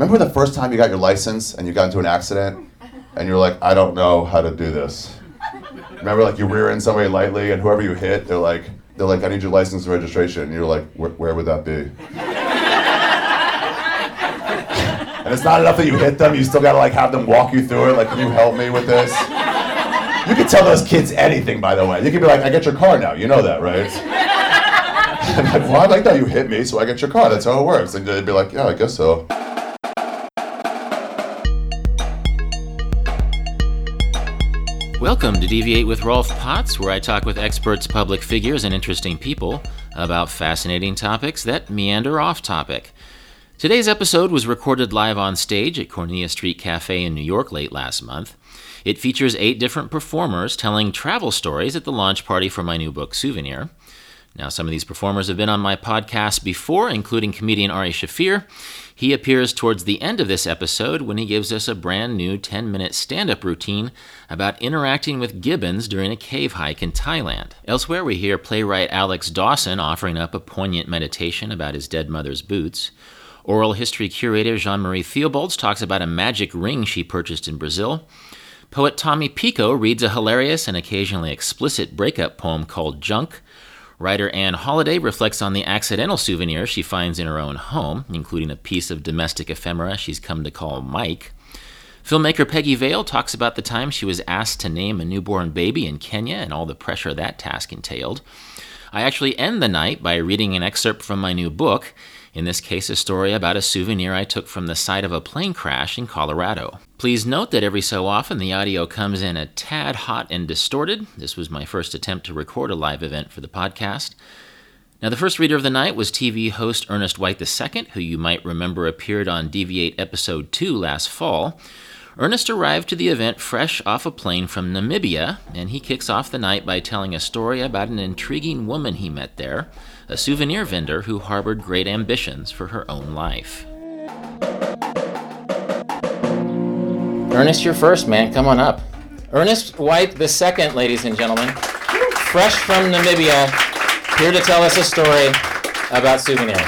Remember the first time you got your license and you got into an accident and you're like, I don't know how to do this. Remember, like you rear end somebody lightly and whoever you hit, they're like, they're like, I need your license and registration. And you're like, where, would that be? and it's not enough that you hit them, you still gotta like have them walk you through it. Like, can you help me with this? You can tell those kids anything, by the way. You can be like, I get your car now. You know that, right? Like, well, I like that you hit me, so I get your car. That's how it works. And they'd be like, yeah, I guess so. Welcome to Deviate with Rolf Potts, where I talk with experts, public figures, and interesting people about fascinating topics that meander off topic. Today's episode was recorded live on stage at Cornelia Street Cafe in New York late last month. It features eight different performers telling travel stories at the launch party for my new book, Souvenir. Now, some of these performers have been on my podcast before, including comedian Ari Shaffir. He appears towards the end of this episode when he gives us a brand new 10 minute stand up routine about interacting with gibbons during a cave hike in Thailand. Elsewhere, we hear playwright Alex Dawson offering up a poignant meditation about his dead mother's boots. Oral history curator Jean Marie Theobalds talks about a magic ring she purchased in Brazil. Poet Tommy Pico reads a hilarious and occasionally explicit breakup poem called Junk. Writer Ayun Halliday reflects on the accidental souvenir she finds in her own home, including a piece of domestic ephemera she's come to call Mike. Filmmaker Pegi Vail talks about the time she was asked to name a newborn baby in Kenya and all the pressure that task entailed. I actually end the night by reading an excerpt from my new book, in this case, a story about a souvenir I took from the site of a plane crash in Colorado. Please note that every so often the audio comes in a tad hot and distorted. This was my first attempt to record a live event for the podcast. Now, the first reader of the night was TV host Ernest White II, who you might remember appeared on Deviate Episode 2 last fall. Ernest arrived to the event fresh off a plane from Namibia, and he kicks off the night by telling a story about an intriguing woman he met there, a souvenir vendor who harbored great ambitions for her own life. Ernest, you're first, man. Come on up. Ernest White II, ladies and gentlemen, fresh from Namibia, here to tell us a story about souvenirs.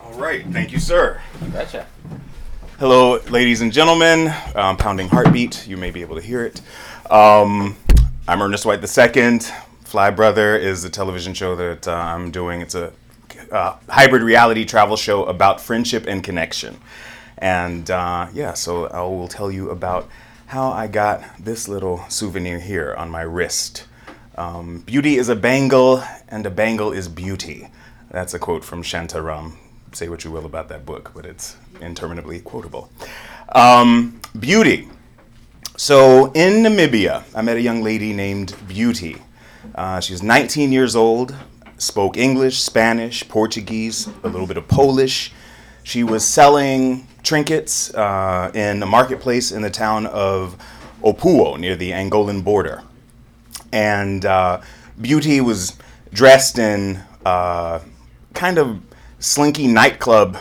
All right, thank you, sir. Betcha. Hello, ladies and gentlemen. Um, Pounding Heartbeat, you may be able to hear it. Um, I'm Ernest White II. Fly Brother is a television show that uh, I'm doing. It's a uh, hybrid reality travel show about friendship and connection. And uh, yeah, so I will tell you about how I got this little souvenir here on my wrist. Um, beauty is a bangle, and a bangle is beauty. That's a quote from Shantaram. Say what you will about that book, but it's interminably quotable. Um, beauty. So in Namibia, I met a young lady named Beauty. Uh, she was 19 years old, spoke English, Spanish, Portuguese, a little bit of Polish. She was selling trinkets uh, in a marketplace in the town of Opuwo near the Angolan border. And uh, Beauty was dressed in uh, kind of slinky nightclub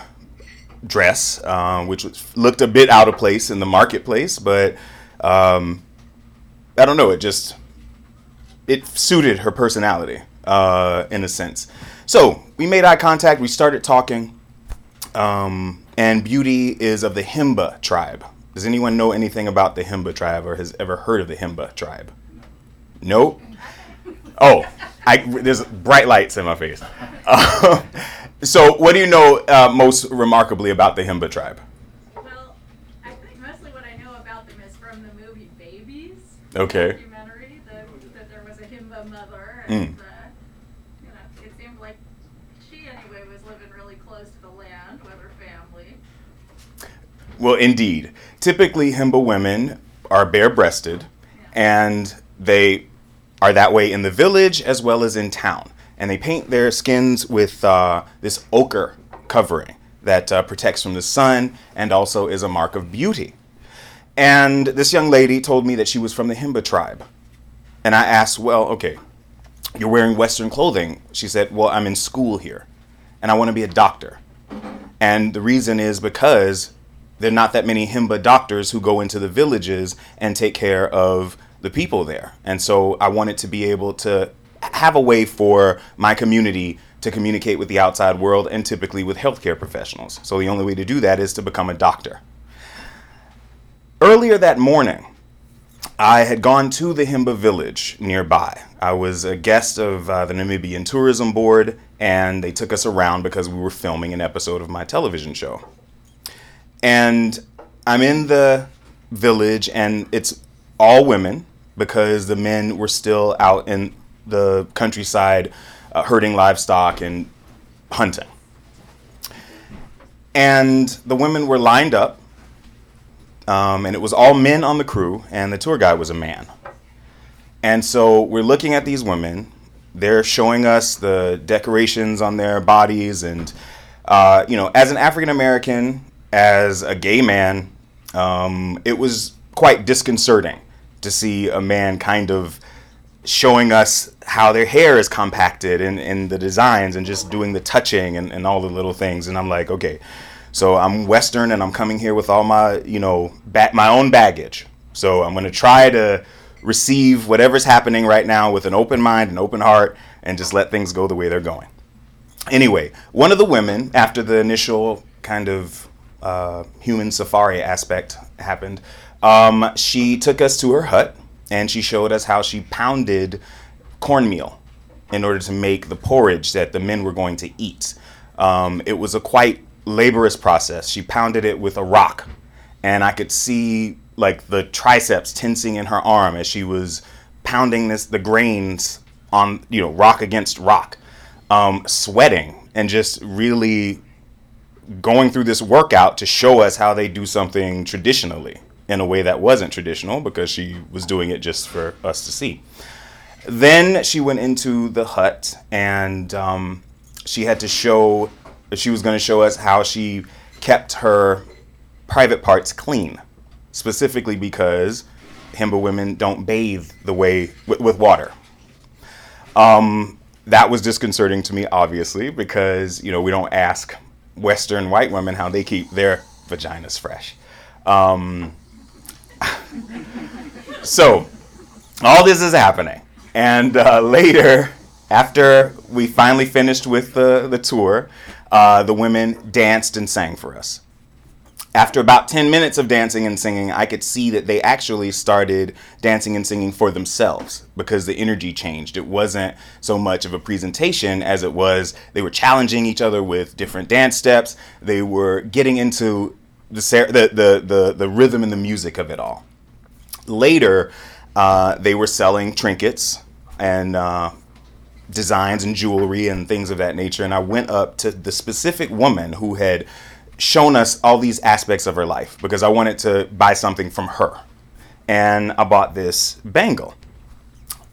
dress, uh, which looked a bit out of place in the marketplace, but um, I don't know, it just it suited her personality uh, in a sense. So we made eye contact. We started talking, um, and Beauty is of the Himba tribe. Does anyone know anything about the Himba tribe, or has ever heard of the Himba tribe? Nope. Oh, I, there's bright lights in my face. Uh, so, what do you know uh, most remarkably about the Himba tribe? Well, I think mostly what I know about them is from the movie Babies. Okay. Documentary, the, that there was a Himba mother, Mm. and uh, you know, it seemed like she anyway was living really close to the land with her family. Well, indeed. Typically, Himba women are bare breasted, and they are that way in the village as well as in town. And they paint their skins with uh, this ochre covering that uh, protects from the sun and also is a mark of beauty. And this young lady told me that she was from the Himba tribe. And I asked, Well, okay, you're wearing Western clothing. She said, Well, I'm in school here, and I want to be a doctor. And the reason is because there are not that many Himba doctors who go into the villages and take care of the people there. And so I wanted to be able to have a way for my community to communicate with the outside world and typically with healthcare professionals. So the only way to do that is to become a doctor. Earlier that morning, I had gone to the Himba village nearby. I was a guest of uh, the Namibian Tourism Board, and they took us around because we were filming an episode of my television show. And I'm in the village, and it's all women because the men were still out in the countryside uh, herding livestock and hunting. And the women were lined up, um, and it was all men on the crew, and the tour guide was a man. And so we're looking at these women. They're showing us the decorations on their bodies, and uh, you know, as an African American, as a gay man, um, it was quite disconcerting to see a man kind of showing us how their hair is compacted and, and the designs and just doing the touching and, and all the little things. And I'm like, okay, so I'm Western and I'm coming here with all my, you know, ba- my own baggage. So I'm going to try to receive whatever's happening right now with an open mind and open heart and just let things go the way they're going. Anyway, one of the women, after the initial kind of uh, human safari aspect happened, um, she took us to her hut and she showed us how she pounded cornmeal in order to make the porridge that the men were going to eat. Um, it was a quite laborious process. She pounded it with a rock, and I could see like the triceps tensing in her arm as she was pounding this the grains on you know rock against rock, um, sweating and just really going through this workout to show us how they do something traditionally in a way that wasn't traditional because she was doing it just for us to see. Then she went into the hut and um, she had to show, she was going to show us how she kept her private parts clean, specifically because Himba women don't bathe the way with, with water. Um, that was disconcerting to me, obviously, because you know we don't ask Western white women how they keep their vaginas fresh. Um, so all this is happening, and uh, later, after we finally finished with the the tour, uh, the women danced and sang for us. After about 10 minutes of dancing and singing, I could see that they actually started dancing and singing for themselves because the energy changed. It wasn't so much of a presentation as it was they were challenging each other with different dance steps. They were getting into the, the, the, the, the rhythm and the music of it all. Later, uh, they were selling trinkets and uh, designs and jewelry and things of that nature. And I went up to the specific woman who had shown us all these aspects of her life because I wanted to buy something from her. And I bought this bangle.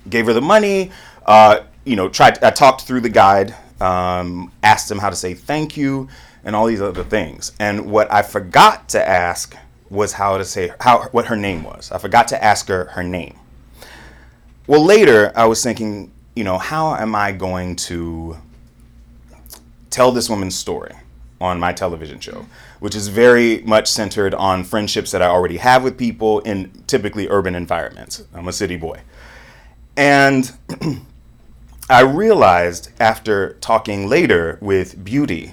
Gave her the money, uh, you know, tried I talked through the guide, um, asked him how to say thank you and all these other things. And what I forgot to ask was how to say how what her name was. I forgot to ask her her name. Well, later I was thinking, you know, how am I going to tell this woman's story? on my television show, which is very much centered on friendships that I already have with people in typically urban environments. I'm a city boy. And I realized after talking later with Beauty,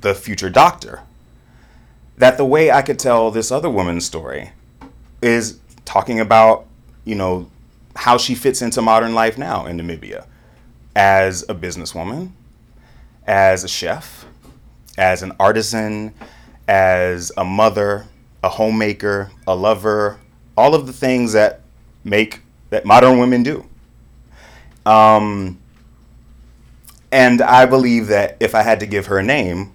the future doctor, that the way I could tell this other woman's story is talking about, you know, how she fits into modern life now in Namibia as a businesswoman, as a chef, as an artisan, as a mother, a homemaker, a lover, all of the things that make that modern women do. Um, and I believe that if I had to give her a name,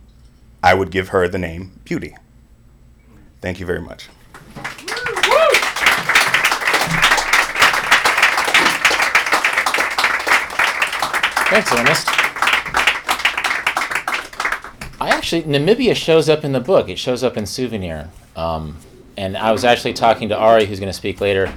I would give her the name Beauty. Thank you very much. Thanks, Ernest. I actually Namibia shows up in the book. It shows up in Souvenir. Um, and I was actually talking to Ari, who's going to speak later,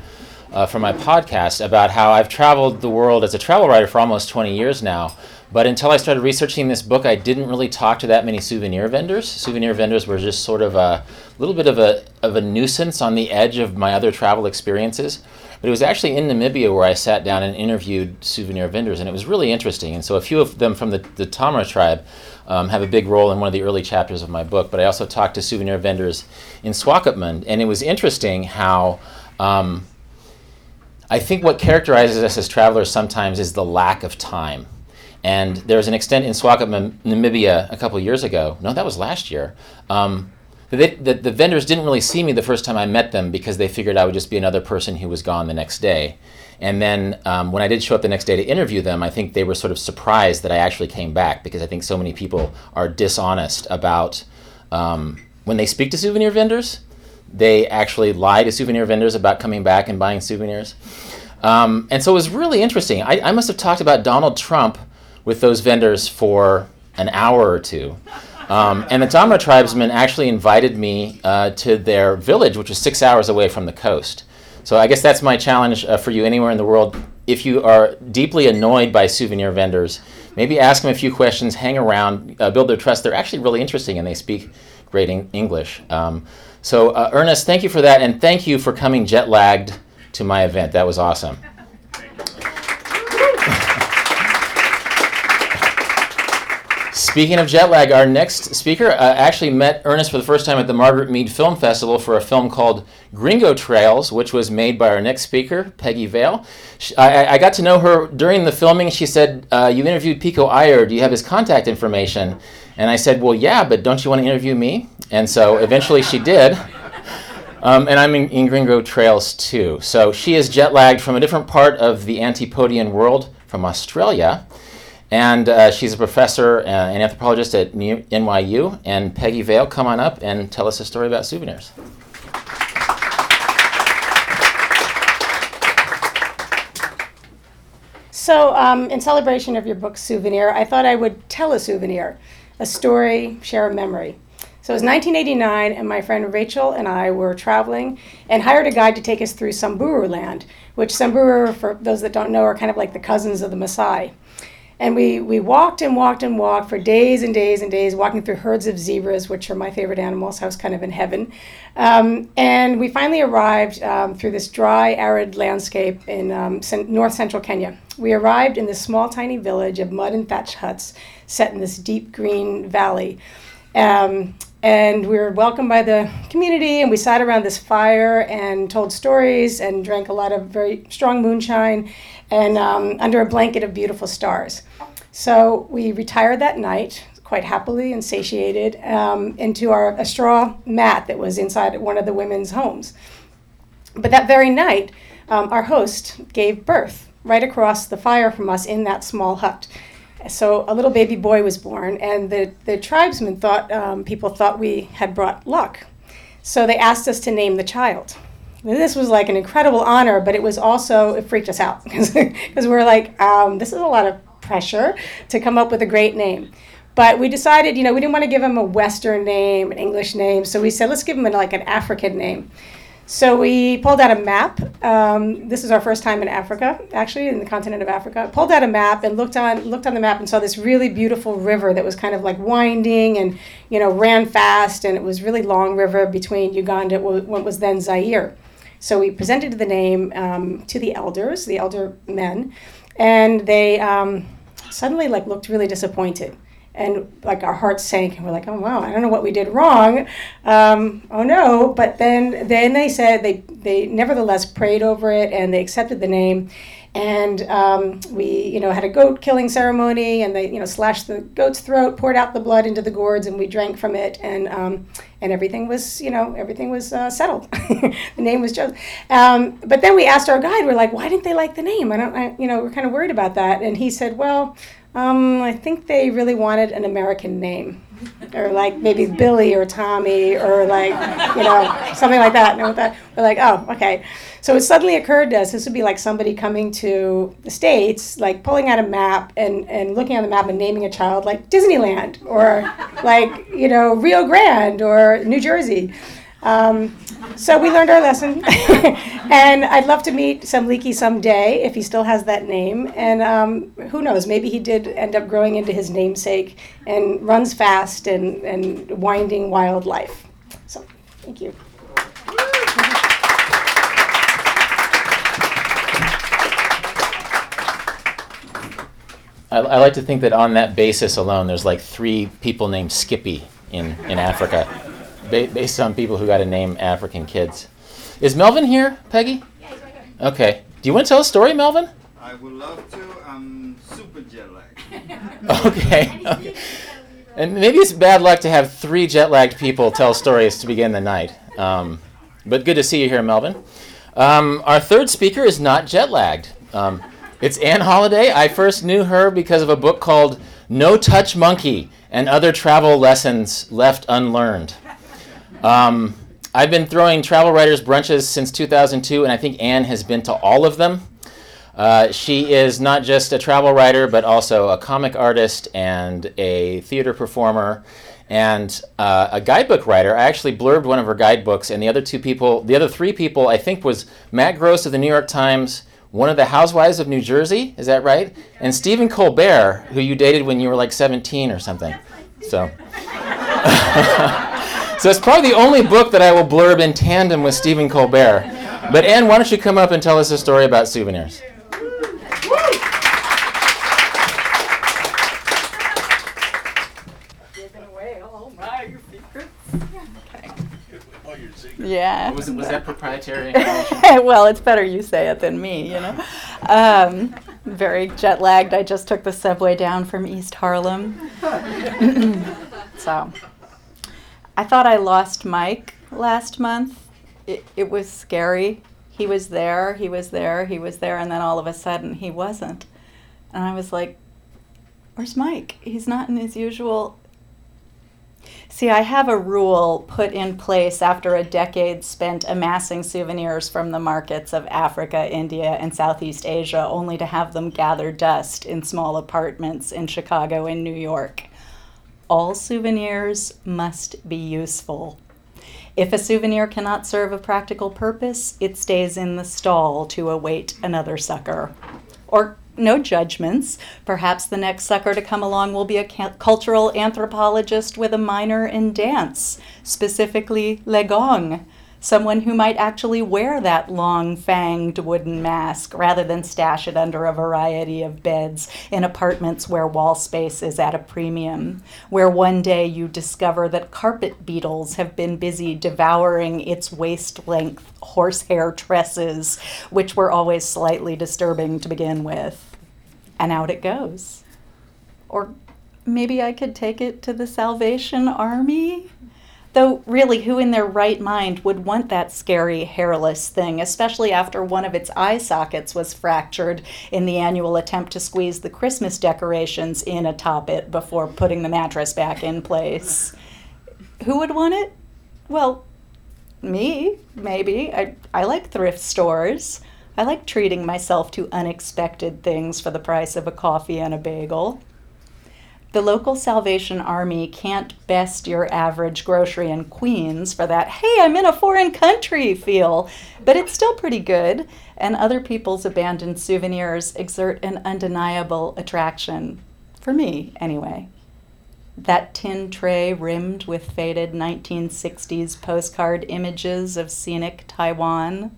uh, for my podcast about how I've traveled the world as a travel writer for almost 20 years now. But until I started researching this book, I didn't really talk to that many souvenir vendors. Souvenir vendors were just sort of a little bit of a of a nuisance on the edge of my other travel experiences. But it was actually in Namibia where I sat down and interviewed souvenir vendors, and it was really interesting. And so a few of them from the, the Damara tribe um, have a big role in one of the early chapters of my book. But I also talked to souvenir vendors in Swakopmund, and it was interesting how. Um, I think what characterizes us as travelers sometimes is the lack of time. And there was an extent in Swakopmund, Namibia, a couple years ago. No, that was last year. Um, the, the, vendors didn't really see me the first time I met them because they figured I would just be another person who was gone the next day. And then um, when I did show up the next day to interview them, I think they were sort of surprised that I actually came back because I think so many people are dishonest about um, when they speak to souvenir vendors, they actually lie to souvenir vendors about coming back and buying souvenirs. Um, and so it was really interesting. I, I must have talked about Donald Trump with those vendors for an hour or two. Um, and the Damara tribesmen actually invited me uh, to their village, which was six hours away from the coast. So I guess that's my challenge uh, for you anywhere in the world. If you are deeply annoyed by souvenir vendors, maybe ask them a few questions, hang around, uh, build their trust. They're actually really interesting and they speak great English. Um, so, uh, Ernest, thank you for that, and thank you for coming jet lagged to my event. That was awesome. Speaking of jet lag, our next speaker uh, actually met Ernest for the first time at the Margaret Mead Film Festival for a film called Gringo Trails, which was made by our next speaker, Pegi Vail. She, I, I, got to know her during the filming. She said, uh, You interviewed Pico Iyer. Do you have his contact information? And I said, Well, yeah, but don't you want to interview me? And so eventually she did. Um, and I'm in, in, Gringo Trails too. So she is jet lagged from a different part of the Antipodean world, from Australia. And uh, she's a professor, uh, an anthropologist at NYU. And Pegi Vail, come on up and tell us a story about souvenirs. So, um, in celebration of your book, Souvenir, I thought I would tell a souvenir, a story, share a memory. So it was 1989, and my friend Rachel and I were traveling and hired a guide to take us through Samburu land, which Samburu, for those that don't know, are kind of like the cousins of the Maasai. And we, we walked and walked and walked for days and days and days, walking through herds of zebras, which are my favorite animals. I was kind of in heaven. Um, and we finally arrived um, through this dry, arid landscape in um, north central Kenya. We arrived in this small, tiny village of mud and thatched huts set in this deep green valley. Um, and we were welcomed by the community and we sat around this fire and told stories and drank a lot of very strong moonshine and um, under a blanket of beautiful stars so we retired that night quite happily and satiated um, into our a straw mat that was inside one of the women's homes but that very night um, our host gave birth right across the fire from us in that small hut so a little baby boy was born, and the, the tribesmen thought, um, people thought we had brought luck. So they asked us to name the child. This was like an incredible honor, but it was also, it freaked us out because we are like, um, this is a lot of pressure to come up with a great name. But we decided, you know, we didn't want to give him a Western name, an English name, so we said, let's give him a, like an African name. So we pulled out a map. Um, this is our first time in Africa, actually, in the continent of Africa. Pulled out a map and looked on looked on the map and saw this really beautiful river that was kind of like winding and you know ran fast and it was really long river between Uganda, what was then Zaire. So we presented the name um, to the elders, the elder men, and they um, suddenly like looked really disappointed. And like our hearts sank and we're like oh wow i don't know what we did wrong. Um, oh no but then then they said they they nevertheless prayed over it and they accepted the name and um, we you know had a goat killing ceremony and they you know slashed the goat's throat poured out the blood into the gourds and we drank from it and um, and everything was you know everything was uh, settled. The name was chosen um, but then we asked our guide we're like why didn't they like the name? I don't I, you know we're kind of worried about that. And he said well um, I think they really wanted an American name, or like maybe Billy or Tommy or like you know something like that. No, that we're like, oh, okay. So it suddenly occurred to us this would be like somebody coming to the states, like pulling out a map and and looking on the map and naming a child like Disneyland or like you know Rio Grande or New Jersey. Um, so we learned our lesson. and I'd love to meet Semliki someday if he still has that name. And um, who knows, maybe he did end up growing into his namesake and runs fast and, and winding wild life. So thank you. I, I like to think that on that basis alone, there's like three people named Skippy in, in Africa ba- based on people who got to name African kids. Is Melvin here, Pegi? Okay. Do you want to tell a story, Melvin? I would love to. I'm super jet lagged. Okay. okay. And maybe it's bad luck to have three jet lagged people tell stories to begin the night. Um, but good to see you here, Melvin. Um, our third speaker is not jet lagged. Um, it's Ayun Halliday. I first knew her because of a book called No Touch Monkey and Other Travel Lessons Left Unlearned. Um, I've been throwing travel writers brunches since 2002, and I think Ayun has been to all of them. Uh, she is not just a travel writer, but also a comic artist and a theater performer and uh, a guidebook writer. I actually blurbed one of her guidebooks, and the other two people, the other three people, I think was Matt Gross of the New York Times, one of the housewives of New Jersey, is that right? And Stephen Colbert, who you dated when you were like 17 or something. So. so it's probably the only book that I will blurb in tandem with Stephen Colbert. But Ayun, why don't you come up and tell us a story about souvenirs? Giving away all my Yeah. Was, was that proprietary? well, it's better you say it than me, you know. Um, very jet lagged. I just took the subway down from East Harlem. so, I thought I lost Mike last month. It, it was scary. He was there, he was there, he was there, and then all of a sudden he wasn't. And I was like, Where's Mike? He's not in his usual See, I have a rule put in place after a decade spent amassing souvenirs from the markets of Africa, India, and Southeast Asia, only to have them gather dust in small apartments in Chicago and New York. All souvenirs must be useful. If a souvenir cannot serve a practical purpose, it stays in the stall to await another sucker. Or no judgments. Perhaps the next sucker to come along will be a cultural anthropologist with a minor in dance, specifically Legong, someone who might actually wear that long fanged wooden mask rather than stash it under a variety of beds in apartments where wall space is at a premium, where one day you discover that carpet beetles have been busy devouring its waist length horsehair tresses, which were always slightly disturbing to begin with and out it goes. Or maybe I could take it to the Salvation Army? Though, really, who in their right mind would want that scary, hairless thing, especially after one of its eye sockets was fractured in the annual attempt to squeeze the Christmas decorations in atop it before putting the mattress back in place? Who would want it? Well, me, maybe. I, I like thrift stores. I like treating myself to unexpected things for the price of a coffee and a bagel. The local Salvation Army can't best your average grocery in Queens for that, hey, I'm in a foreign country feel, but it's still pretty good, and other people's abandoned souvenirs exert an undeniable attraction. For me, anyway. That tin tray rimmed with faded 1960s postcard images of scenic Taiwan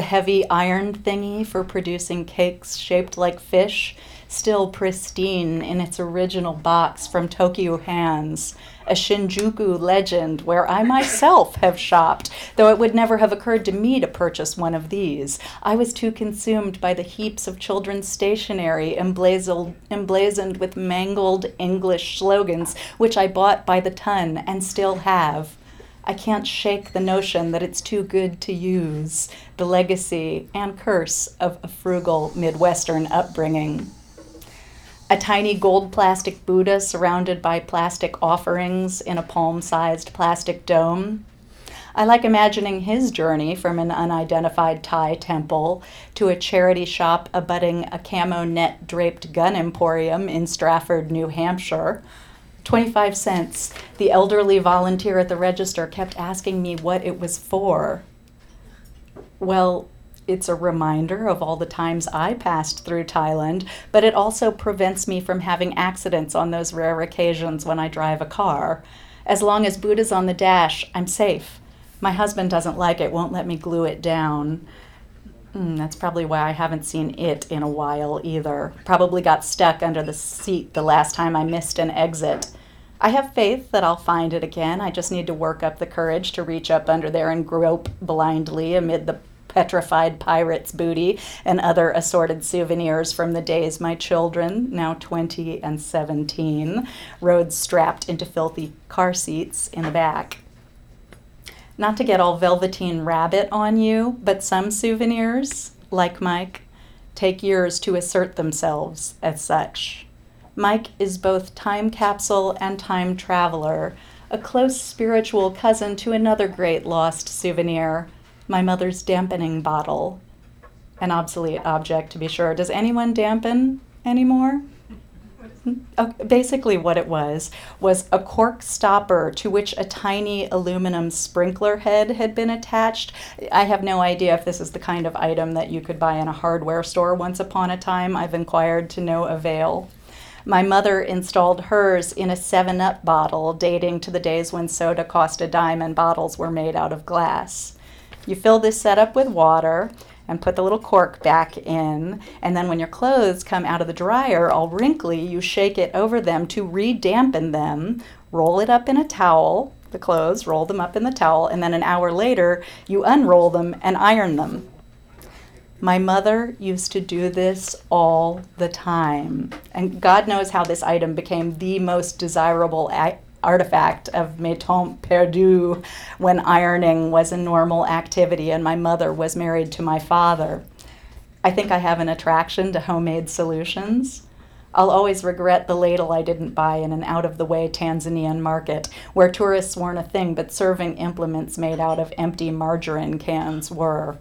the heavy iron thingy for producing cakes shaped like fish, still pristine in its original box from Tokyu Hands, a Shinjuku legend where I myself have shopped, though it would never have occurred to me to purchase one of these. I was too consumed by the heaps of children's stationery emblazoned, with mangled English slogans, which I bought by the ton and still have. I can't shake the notion that it's too good to use, the legacy and curse of a frugal Midwestern upbringing. A tiny gold plastic Buddha surrounded by plastic offerings in a palm sized plastic dome. I like imagining his journey from an unidentified Thai temple to a charity shop abutting a camo net draped gun emporium in Strafford, New Hampshire 25 cents. The elderly volunteer at the register kept asking me what it was for. Well, it's a reminder of all the times I passed through Thailand, but it also prevents me from having accidents on those rare occasions when I drive a car. As long as Buddha's on the dash, I'm safe. My husband doesn't like it, won't let me glue it down. Mm, that's probably why I haven't seen it in a while either. Probably got stuck under the seat the last time I missed an exit. I have faith that I'll find it again. I just need to work up the courage to reach up under there and grope blindly amid the petrified pirate's booty and other assorted souvenirs from the days my children, now 20 and 17, rode strapped into filthy car seats in the back. Not to get all velveteen rabbit on you, but some souvenirs, like Mike, take years to assert themselves as such. Mike is both time capsule and time traveler, a close spiritual cousin to another great lost souvenir, my mother's dampening bottle. An obsolete object, to be sure. Does anyone dampen anymore? Uh, basically, what it was was a cork stopper to which a tiny aluminum sprinkler head had been attached. I have no idea if this is the kind of item that you could buy in a hardware store once upon a time. I've inquired to no avail. My mother installed hers in a 7 Up bottle dating to the days when soda cost a dime and bottles were made out of glass. You fill this setup with water and put the little cork back in. And then when your clothes come out of the dryer all wrinkly, you shake it over them to re dampen them, roll it up in a towel, the clothes, roll them up in the towel, and then an hour later, you unroll them and iron them. My mother used to do this all the time. And God knows how this item became the most desirable artifact of mes temps perdus when ironing was a normal activity and my mother was married to my father. I think I have an attraction to homemade solutions. I'll always regret the ladle I didn't buy in an out of the way Tanzanian market where tourists weren't a thing but serving implements made out of empty margarine cans were.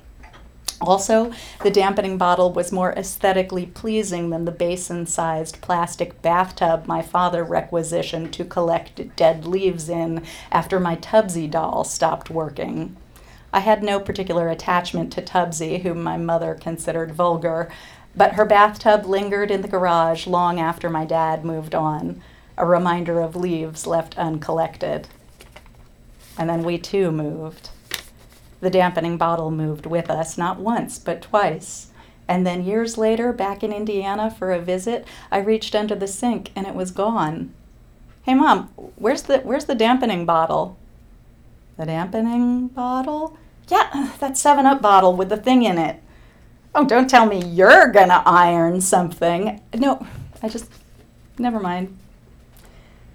Also, the dampening bottle was more aesthetically pleasing than the basin sized plastic bathtub my father requisitioned to collect dead leaves in after my Tubsy doll stopped working. I had no particular attachment to Tubsy, whom my mother considered vulgar, but her bathtub lingered in the garage long after my dad moved on, a reminder of leaves left uncollected. And then we too moved. The dampening bottle moved with us, not once, but twice. And then years later, back in Indiana for a visit, I reached under the sink and it was gone. Hey mom, where's the where's the dampening bottle? The dampening bottle? Yeah, that 7 Up bottle with the thing in it. Oh, don't tell me you're gonna iron something. No, I just never mind.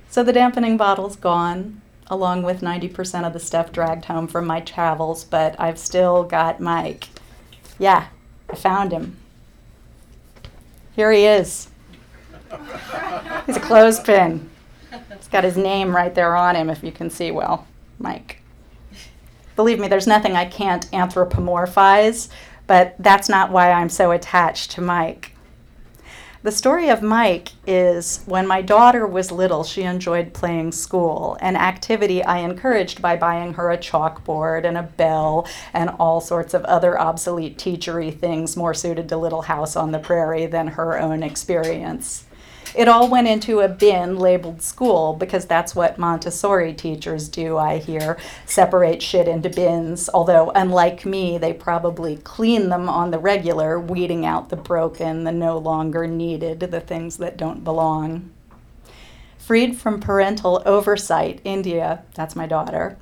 So the dampening bottle's gone along with 90% of the stuff dragged home from my travels, but I've still got Mike. Yeah, I found him. Here he is. He's a clothespin. It's got his name right there on him, if you can see well. Mike. Believe me, there's nothing I can't anthropomorphize, but that's not why I'm so attached to Mike. The story of Mike is when my daughter was little, she enjoyed playing school, an activity I encouraged by buying her a chalkboard and a bell and all sorts of other obsolete teachery things more suited to Little House on the Prairie than her own experience. It all went into a bin labeled school because that's what Montessori teachers do, I hear, separate shit into bins. Although, unlike me, they probably clean them on the regular, weeding out the broken, the no longer needed, the things that don't belong. Freed from parental oversight, India, that's my daughter,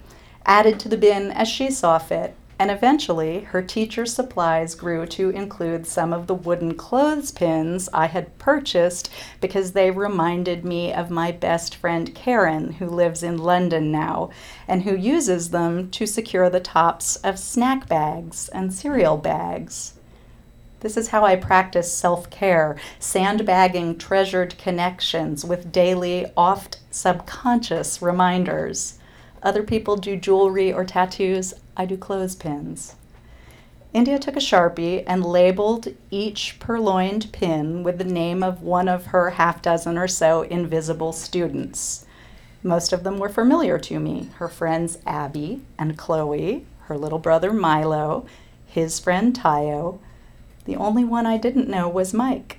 added to the bin as she saw fit and eventually her teacher's supplies grew to include some of the wooden clothespins I had purchased because they reminded me of my best friend Karen, who lives in London now, and who uses them to secure the tops of snack bags and cereal bags. This is how I practice self care, sandbagging treasured connections with daily, oft subconscious reminders. Other people do jewelry or tattoos. I do clothespins. India took a sharpie and labeled each purloined pin with the name of one of her half dozen or so invisible students. Most of them were familiar to me her friends Abby and Chloe, her little brother Milo, his friend Tayo. The only one I didn't know was Mike.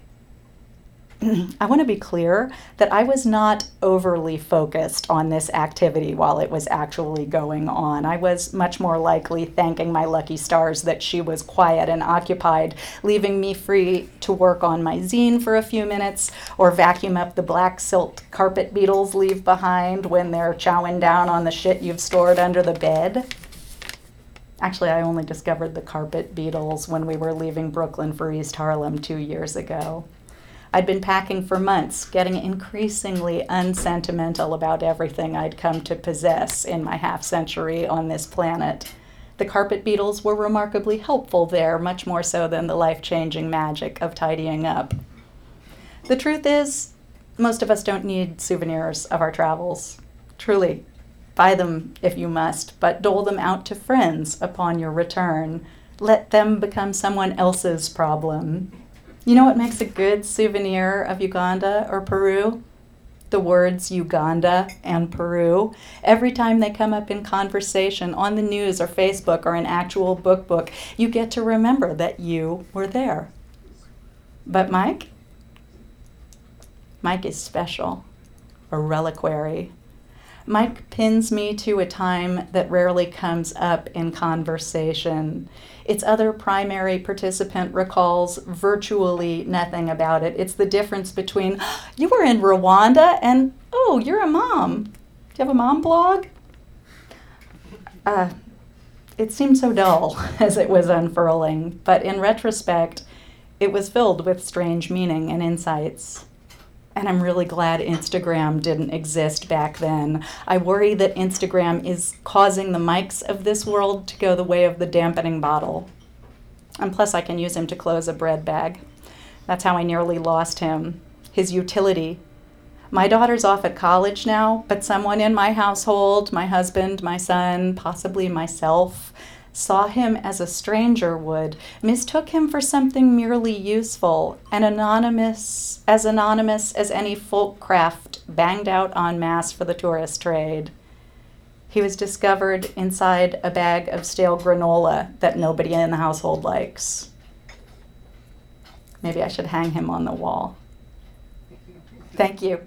I want to be clear that I was not overly focused on this activity while it was actually going on. I was much more likely thanking my lucky stars that she was quiet and occupied, leaving me free to work on my zine for a few minutes or vacuum up the black silt carpet beetles leave behind when they're chowing down on the shit you've stored under the bed. Actually, I only discovered the carpet beetles when we were leaving Brooklyn for East Harlem two years ago. I'd been packing for months, getting increasingly unsentimental about everything I'd come to possess in my half century on this planet. The carpet beetles were remarkably helpful there, much more so than the life changing magic of tidying up. The truth is, most of us don't need souvenirs of our travels. Truly, buy them if you must, but dole them out to friends upon your return. Let them become someone else's problem. You know what makes a good souvenir of Uganda or Peru? The words Uganda and Peru. Every time they come up in conversation on the news or Facebook or an actual book book, you get to remember that you were there. But Mike? Mike is special, a reliquary. Mike pins me to a time that rarely comes up in conversation. Its other primary participant recalls virtually nothing about it. It's the difference between, you were in Rwanda and, oh, you're a mom. Do you have a mom blog? Uh, it seemed so dull as it was unfurling, but in retrospect, it was filled with strange meaning and insights. And I'm really glad Instagram didn't exist back then. I worry that Instagram is causing the Mikes of this world to go the way of the dampening bottle. And plus, I can use him to close a bread bag. That's how I nearly lost him. His utility. My daughter's off at college now, but someone in my household, my husband, my son, possibly myself, saw him as a stranger would, mistook him for something merely useful, and anonymous as anonymous as any folk craft banged out en masse for the tourist trade. He was discovered inside a bag of stale granola that nobody in the household likes. Maybe I should hang him on the wall. Thank you.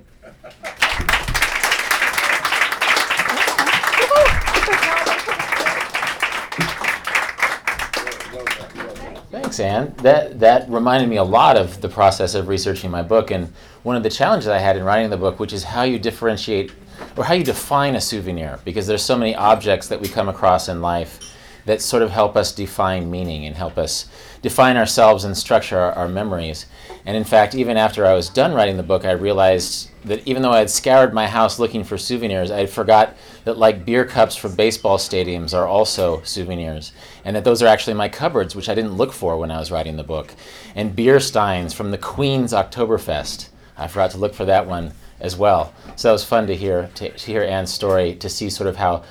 Thanks, Ayun. That that reminded me a lot of the process of researching my book, and one of the challenges I had in writing the book, which is how you differentiate or how you define a souvenir, because there's so many objects that we come across in life that sort of help us define meaning and help us define ourselves and structure our, our memories. And in fact, even after I was done writing the book, I realized that even though I had scoured my house looking for souvenirs, I had forgot that like beer cups from baseball stadiums are also souvenirs, and that those are actually my cupboards, which I didn't look for when I was writing the book. And beer steins from the Queen's Oktoberfest. I forgot to look for that one as well. So that was fun to hear to, to hear Ayun's story, to see sort of how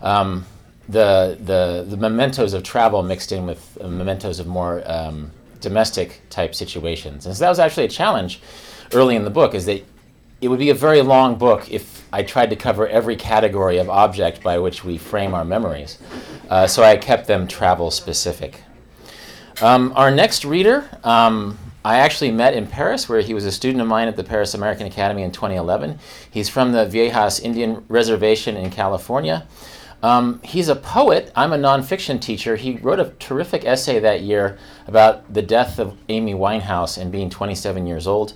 um, the, the the mementos of travel mixed in with uh, mementos of more um, domestic type situations. And so that was actually a challenge early in the book, is that it would be a very long book if I tried to cover every category of object by which we frame our memories. Uh, so I kept them travel specific. Um, our next reader, um, I actually met in Paris, where he was a student of mine at the Paris American Academy in 2011. He's from the Viejas Indian Reservation in California. Um, he's a poet. I'm a nonfiction teacher. He wrote a terrific essay that year about the death of Amy Winehouse and being 27 years old.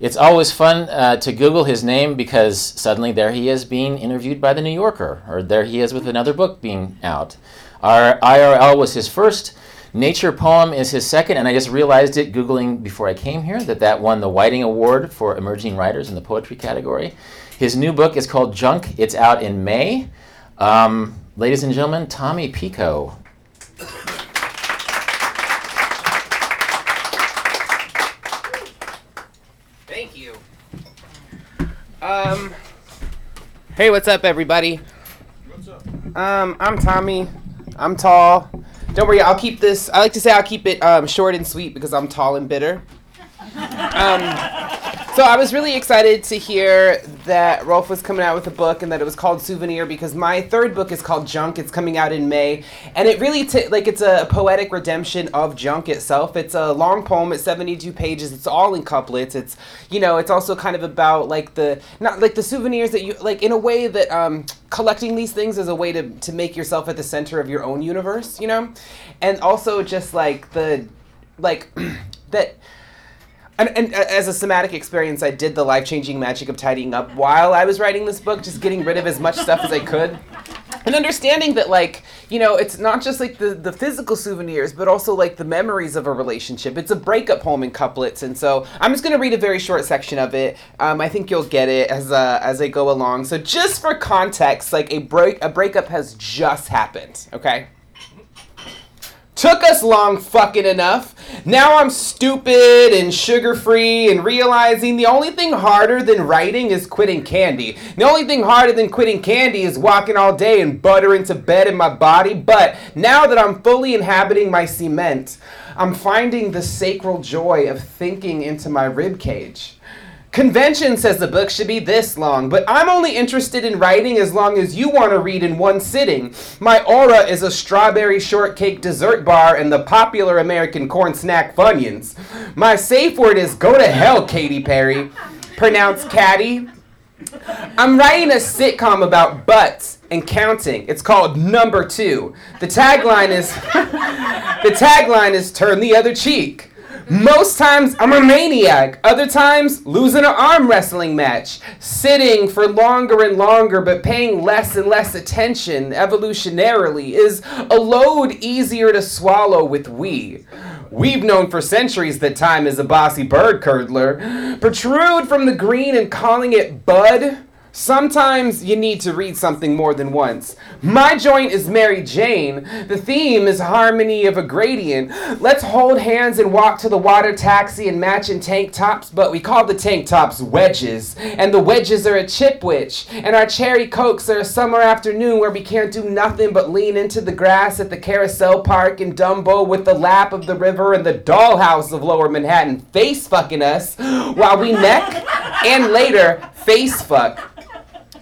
It's always fun uh, to Google his name because suddenly there he is being interviewed by The New Yorker, or there he is with another book being out. Our IRL was his first. Nature Poem is his second, and I just realized it Googling before I came here that that won the Whiting Award for Emerging Writers in the poetry category. His new book is called Junk. It's out in May. Um, ladies and gentlemen, Tommy Pico. Thank you. Um, hey, what's up, everybody? What's up? Um, I'm Tommy. I'm tall. Don't worry, I'll keep this. I like to say I'll keep it um, short and sweet because I'm tall and bitter. Um, So I was really excited to hear that Rolf was coming out with a book and that it was called Souvenir because my third book is called Junk. It's coming out in May, and it really t- like it's a poetic redemption of junk itself. It's a long poem. It's 72 pages. It's all in couplets. It's you know it's also kind of about like the not like the souvenirs that you like in a way that um, collecting these things is a way to to make yourself at the center of your own universe. You know, and also just like the like that and, and uh, as a somatic experience, I did the life changing magic of tidying up while I was writing this book, just getting rid of as much stuff as I could. And understanding that, like, you know, it's not just like the, the physical souvenirs, but also like the memories of a relationship. It's a breakup poem in couplets. And so I'm just going to read a very short section of it. Um, I think you'll get it as, uh, as I go along. So, just for context, like a, break, a breakup has just happened, okay? Took us long fucking enough. Now I'm stupid and sugar free and realizing the only thing harder than writing is quitting candy. The only thing harder than quitting candy is walking all day and butter into bed in my body. But now that I'm fully inhabiting my cement, I'm finding the sacral joy of thinking into my rib cage. Convention says the book should be this long, but I'm only interested in writing as long as you want to read in one sitting. My aura is a strawberry shortcake dessert bar and the popular American corn snack Funyuns. My safe word is go to hell, Katy Perry. Pronounced Caddy. I'm writing a sitcom about butts and counting. It's called Number Two. The tagline is the tagline is turn the other cheek. Most times I'm a maniac. Other times losing an arm wrestling match. Sitting for longer and longer but paying less and less attention evolutionarily is a load easier to swallow with we. We've known for centuries that time is a bossy bird curdler. Protrude from the green and calling it bud Sometimes you need to read something more than once. My joint is Mary Jane. The theme is harmony of a gradient. Let's hold hands and walk to the water taxi and match in tank tops, but we call the tank tops wedges. And the wedges are a chipwich. And our cherry cokes are a summer afternoon where we can't do nothing but lean into the grass at the carousel park in Dumbo with the lap of the river and the dollhouse of lower Manhattan face fucking us while we neck and later face fuck.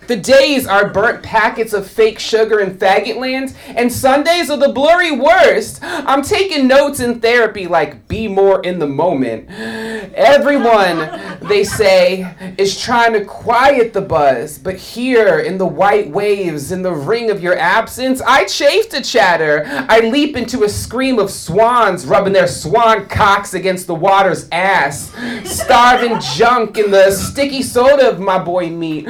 The days are burnt packets of fake sugar and faggot lands, and Sundays are the blurry worst. I'm taking notes in therapy like be more in the moment. Everyone, they say, is trying to quiet the buzz, but here in the white waves, in the ring of your absence, I chafe to chatter. I leap into a scream of swans rubbing their swan cocks against the water's ass. Starving junk in the sticky soda of my boy meat.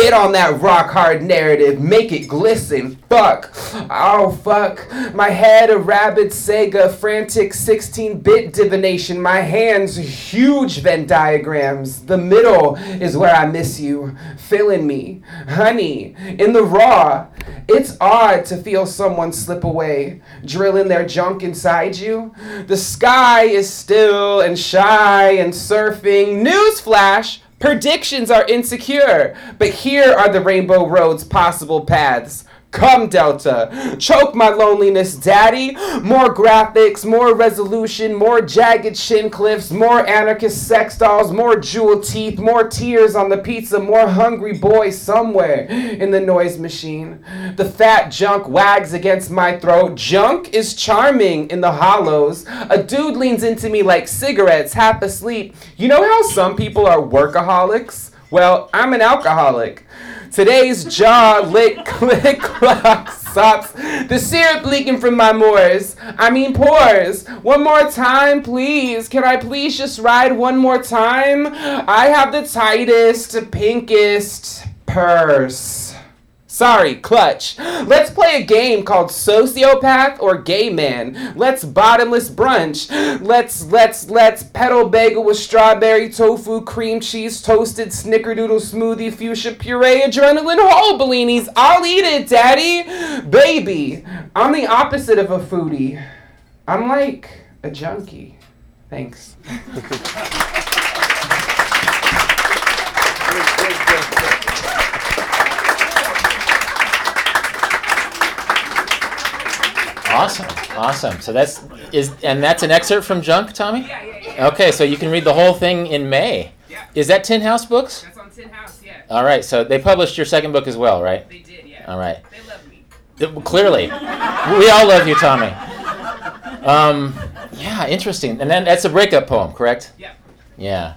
Spit on that rock hard narrative, make it glisten. Fuck. Oh, fuck. My head a rabid Sega, frantic 16 bit divination. My hands huge Venn diagrams. The middle is where I miss you. Filling me. Honey, in the raw. It's odd to feel someone slip away, drilling their junk inside you. The sky is still and shy and surfing. Newsflash! Predictions are insecure, but here are the rainbow road's possible paths. Come, Delta. Choke my loneliness, Daddy. More graphics, more resolution, more jagged shin cliffs, more anarchist sex dolls, more jewel teeth, more tears on the pizza, more hungry boys somewhere in the noise machine. The fat junk wags against my throat. Junk is charming in the hollows. A dude leans into me like cigarettes, half asleep. You know how some people are workaholics? Well, I'm an alcoholic. Today's jaw lick click clock stops. The syrup leaking from my moors. I mean pores. One more time, please. Can I please just ride one more time? I have the tightest, pinkest purse. Sorry, clutch. Let's play a game called Sociopath or Gay Man. Let's bottomless brunch. Let's let's let's pedal bagel with strawberry tofu, cream cheese, toasted snickerdoodle smoothie, fuchsia puree, adrenaline whole bellinis. I'll eat it, daddy. Baby, I'm the opposite of a foodie. I'm like a junkie. Thanks. Awesome, awesome. So that's is and that's an excerpt from Junk, Tommy. Yeah, yeah, yeah. Okay, so you can read the whole thing in May. Yeah. Is that Tin House Books? That's on Tin House, yeah. All right, so they published your second book as well, right? They did, yeah. All right. They love me. Uh, Clearly, we all love you, Tommy. Um, yeah, interesting. And then that's a breakup poem, correct? Yeah. Yeah.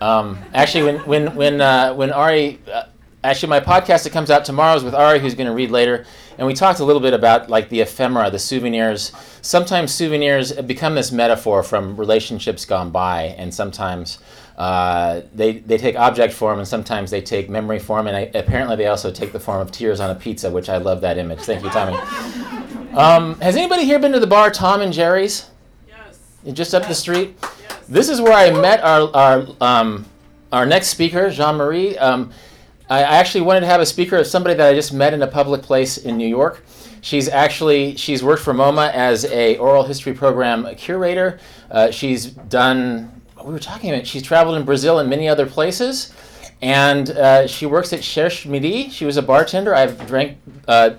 Um, actually, when when when uh, when Ari, uh, actually, my podcast that comes out tomorrow is with Ari, who's going to read later, and we talked a little bit about like the ephemera, the souvenirs. Sometimes souvenirs become this metaphor from relationships gone by, and sometimes. Uh, they, they take object form and sometimes they take memory form and I, apparently they also take the form of tears on a pizza which i love that image thank you tommy um, has anybody here been to the bar tom and jerry's Yes. just up the street Yes. this is where I met our our um, our next speaker, Jean Marie. Um, I I actually wanted to have a speaker of somebody that I just met in a public place in New York. She's actually she's worked for MoMA as a oral history program curator. Uh, she's done we were talking about. She's traveled in Brazil and many other places, and uh, she works at Cherche Midi. She was a bartender. I've drank uh,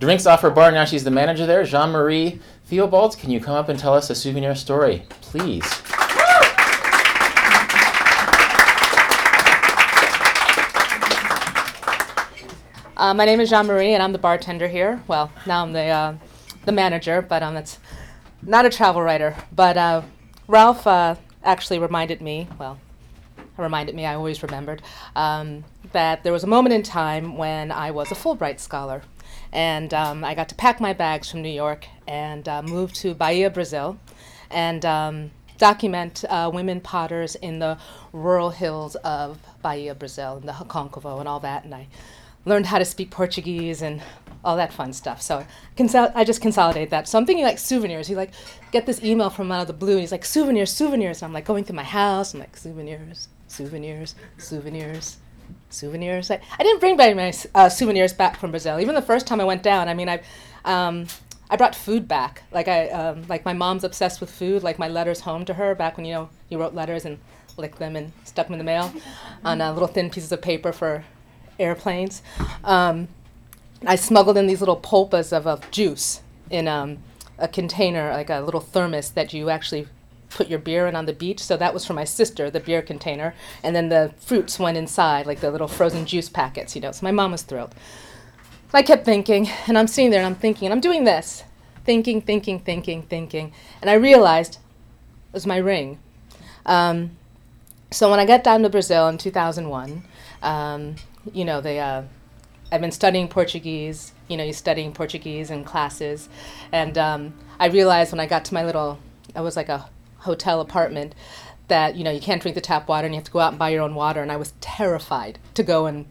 drinks off her bar. Now she's the manager there. Jean Marie Theobald, can you come up and tell us a souvenir story, please? Uh, my name is Jean Marie, and I'm the bartender here. Well, now I'm the uh, the manager, but um, it's not a travel writer. But uh, Rolf uh, actually reminded me. Well, reminded me. I always remembered um, that there was a moment in time when I was a Fulbright scholar, and um, I got to pack my bags from New York and uh, move to Bahia, Brazil, and um, document uh, women potters in the rural hills of Bahia, Brazil, and the Recôncavo and all that. And I learned how to speak Portuguese and all that fun stuff. So consol- I just consolidate that. So I'm thinking like souvenirs. You like get this email from out of the blue, and he's like souvenirs, souvenirs. And I'm like going through my house. I'm like souvenirs, souvenirs, souvenirs, souvenirs. I, I didn't bring very many uh, souvenirs back from Brazil. Even the first time I went down, I mean, I, um, I brought food back. Like I, um, like my mom's obsessed with food. Like my letters home to her back when you know you wrote letters and licked them and stuck them in the mail on uh, little thin pieces of paper for airplanes. Um, I smuggled in these little pulpas of, of juice in um, a container, like a little thermos that you actually put your beer in on the beach. So that was for my sister, the beer container. And then the fruits went inside, like the little frozen juice packets, you know. So my mom was thrilled. I kept thinking, and I'm sitting there and I'm thinking, and I'm doing this thinking, thinking, thinking, thinking. And I realized it was my ring. Um, so when I got down to Brazil in 2001, um, you know, they, uh, I've been studying Portuguese. You know, you're studying Portuguese in classes, and um, I realized when I got to my little, I was like a hotel apartment, that you know you can't drink the tap water and you have to go out and buy your own water. And I was terrified to go and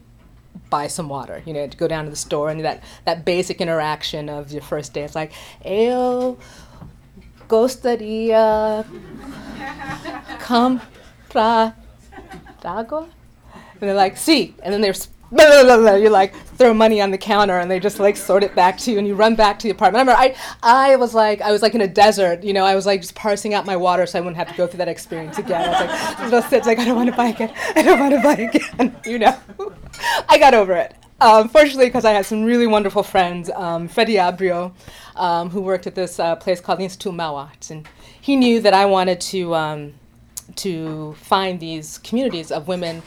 buy some water. You know, to go down to the store and that that basic interaction of your first day. It's like, eu gostaria comprar água. And they're like, see. And then they're, blah, blah, blah, you like throw money on the counter and they just like sort it back to you and you run back to the apartment. I remember I, I was like, I was like in a desert, you know, I was like just parsing out my water so I wouldn't have to go through that experience again. I was like, sits, like, I don't want to buy again. I don't want to buy again, you know. I got over it. Um, fortunately, because I had some really wonderful friends, um, Freddie Abrio, um, who worked at this uh, place called the Institute Mauarts, and he knew that I wanted to um, to find these communities of women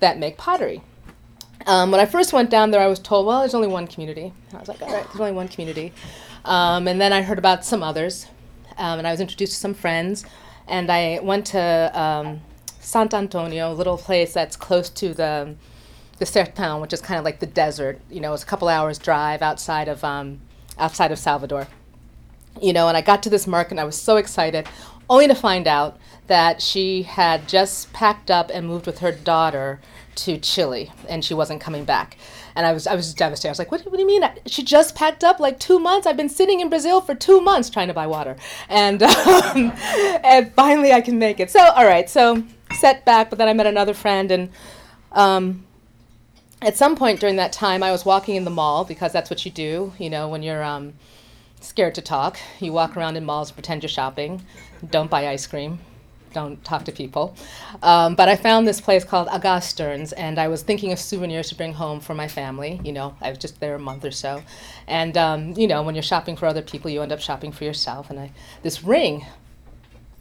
that make pottery. Um, when I first went down there, I was told, well, there's only one community. I was like, all right, there's only one community. Um, and then I heard about some others, um, and I was introduced to some friends, and I went to um, Sant Antonio, a little place that's close to the the Sertão, which is kind of like the desert. You know, it's a couple hours drive outside of um, outside of Salvador. You know, and I got to this market and I was so excited, only to find out that she had just packed up and moved with her daughter to Chile, and she wasn't coming back. And I was I was devastated. I was like, what, what do you mean? She just packed up like two months. I've been sitting in Brazil for two months trying to buy water, and um, and finally I can make it. So all right, so setback. But then I met another friend and. Um, at some point during that time, I was walking in the mall because that's what you do, you know, when you're um, scared to talk. You walk around in malls, pretend you're shopping, don't buy ice cream, don't talk to people. Um, but I found this place called Agastern's, and I was thinking of souvenirs to bring home for my family. You know, I was just there a month or so. And, um, you know, when you're shopping for other people, you end up shopping for yourself. And I, this ring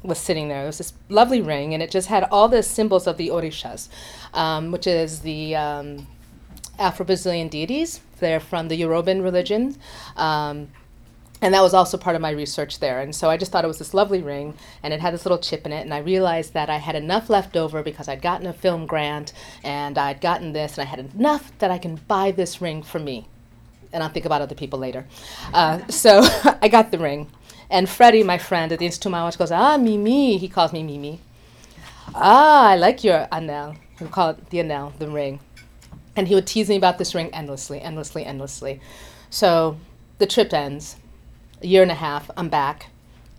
was sitting there. It was this lovely ring, and it just had all the symbols of the Orishas, um, which is the um, Afro Brazilian deities. They're from the Yoruban religion. Um, and that was also part of my research there. And so I just thought it was this lovely ring, and it had this little chip in it. And I realized that I had enough left over because I'd gotten a film grant, and I'd gotten this, and I had enough that I can buy this ring for me. And I'll think about other people later. Uh, so I got the ring. And Freddie, my friend at the Institute Mawach, goes, Ah, Mimi. He calls me Mimi. Ah, I like your anel. We call it the anel, the ring. And he would tease me about this ring endlessly, endlessly, endlessly. So the trip ends a year and a half, I'm back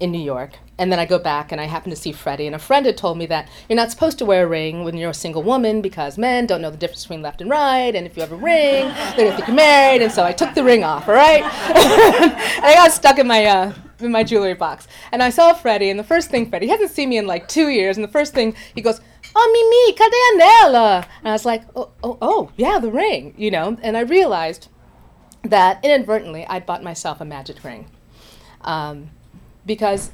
in New York. And then I go back and I happen to see Freddie. And a friend had told me that you're not supposed to wear a ring when you're a single woman because men don't know the difference between left and right. And if you have a ring, they're going to think you're married. And so I took the ring off, all right? and I got stuck in my, uh, in my jewelry box. And I saw Freddie. And the first thing, Freddie, he hasn't seen me in like two years. And the first thing, he goes, Oh, Mimi, cadê anela? And I was like, oh, oh, oh, yeah, the ring, you know? And I realized that inadvertently I'd bought myself a magic ring um, because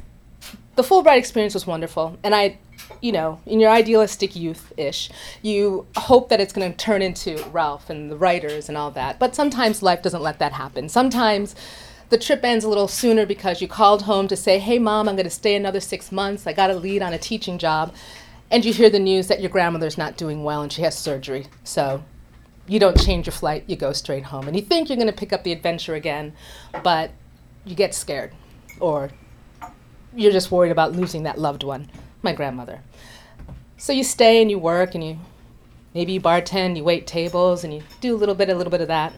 the Fulbright experience was wonderful, and I, you know, in your idealistic youth-ish, you hope that it's going to turn into Rolf and the writers and all that. But sometimes life doesn't let that happen. Sometimes the trip ends a little sooner because you called home to say, "Hey, mom, I'm going to stay another six months. I got a lead on a teaching job," and you hear the news that your grandmother's not doing well and she has surgery. So you don't change your flight, you go straight home. And you think you're going to pick up the adventure again, but you get scared or you're just worried about losing that loved one, my grandmother. So you stay and you work and you maybe you bartend, you wait tables and you do a little bit, a little bit of that.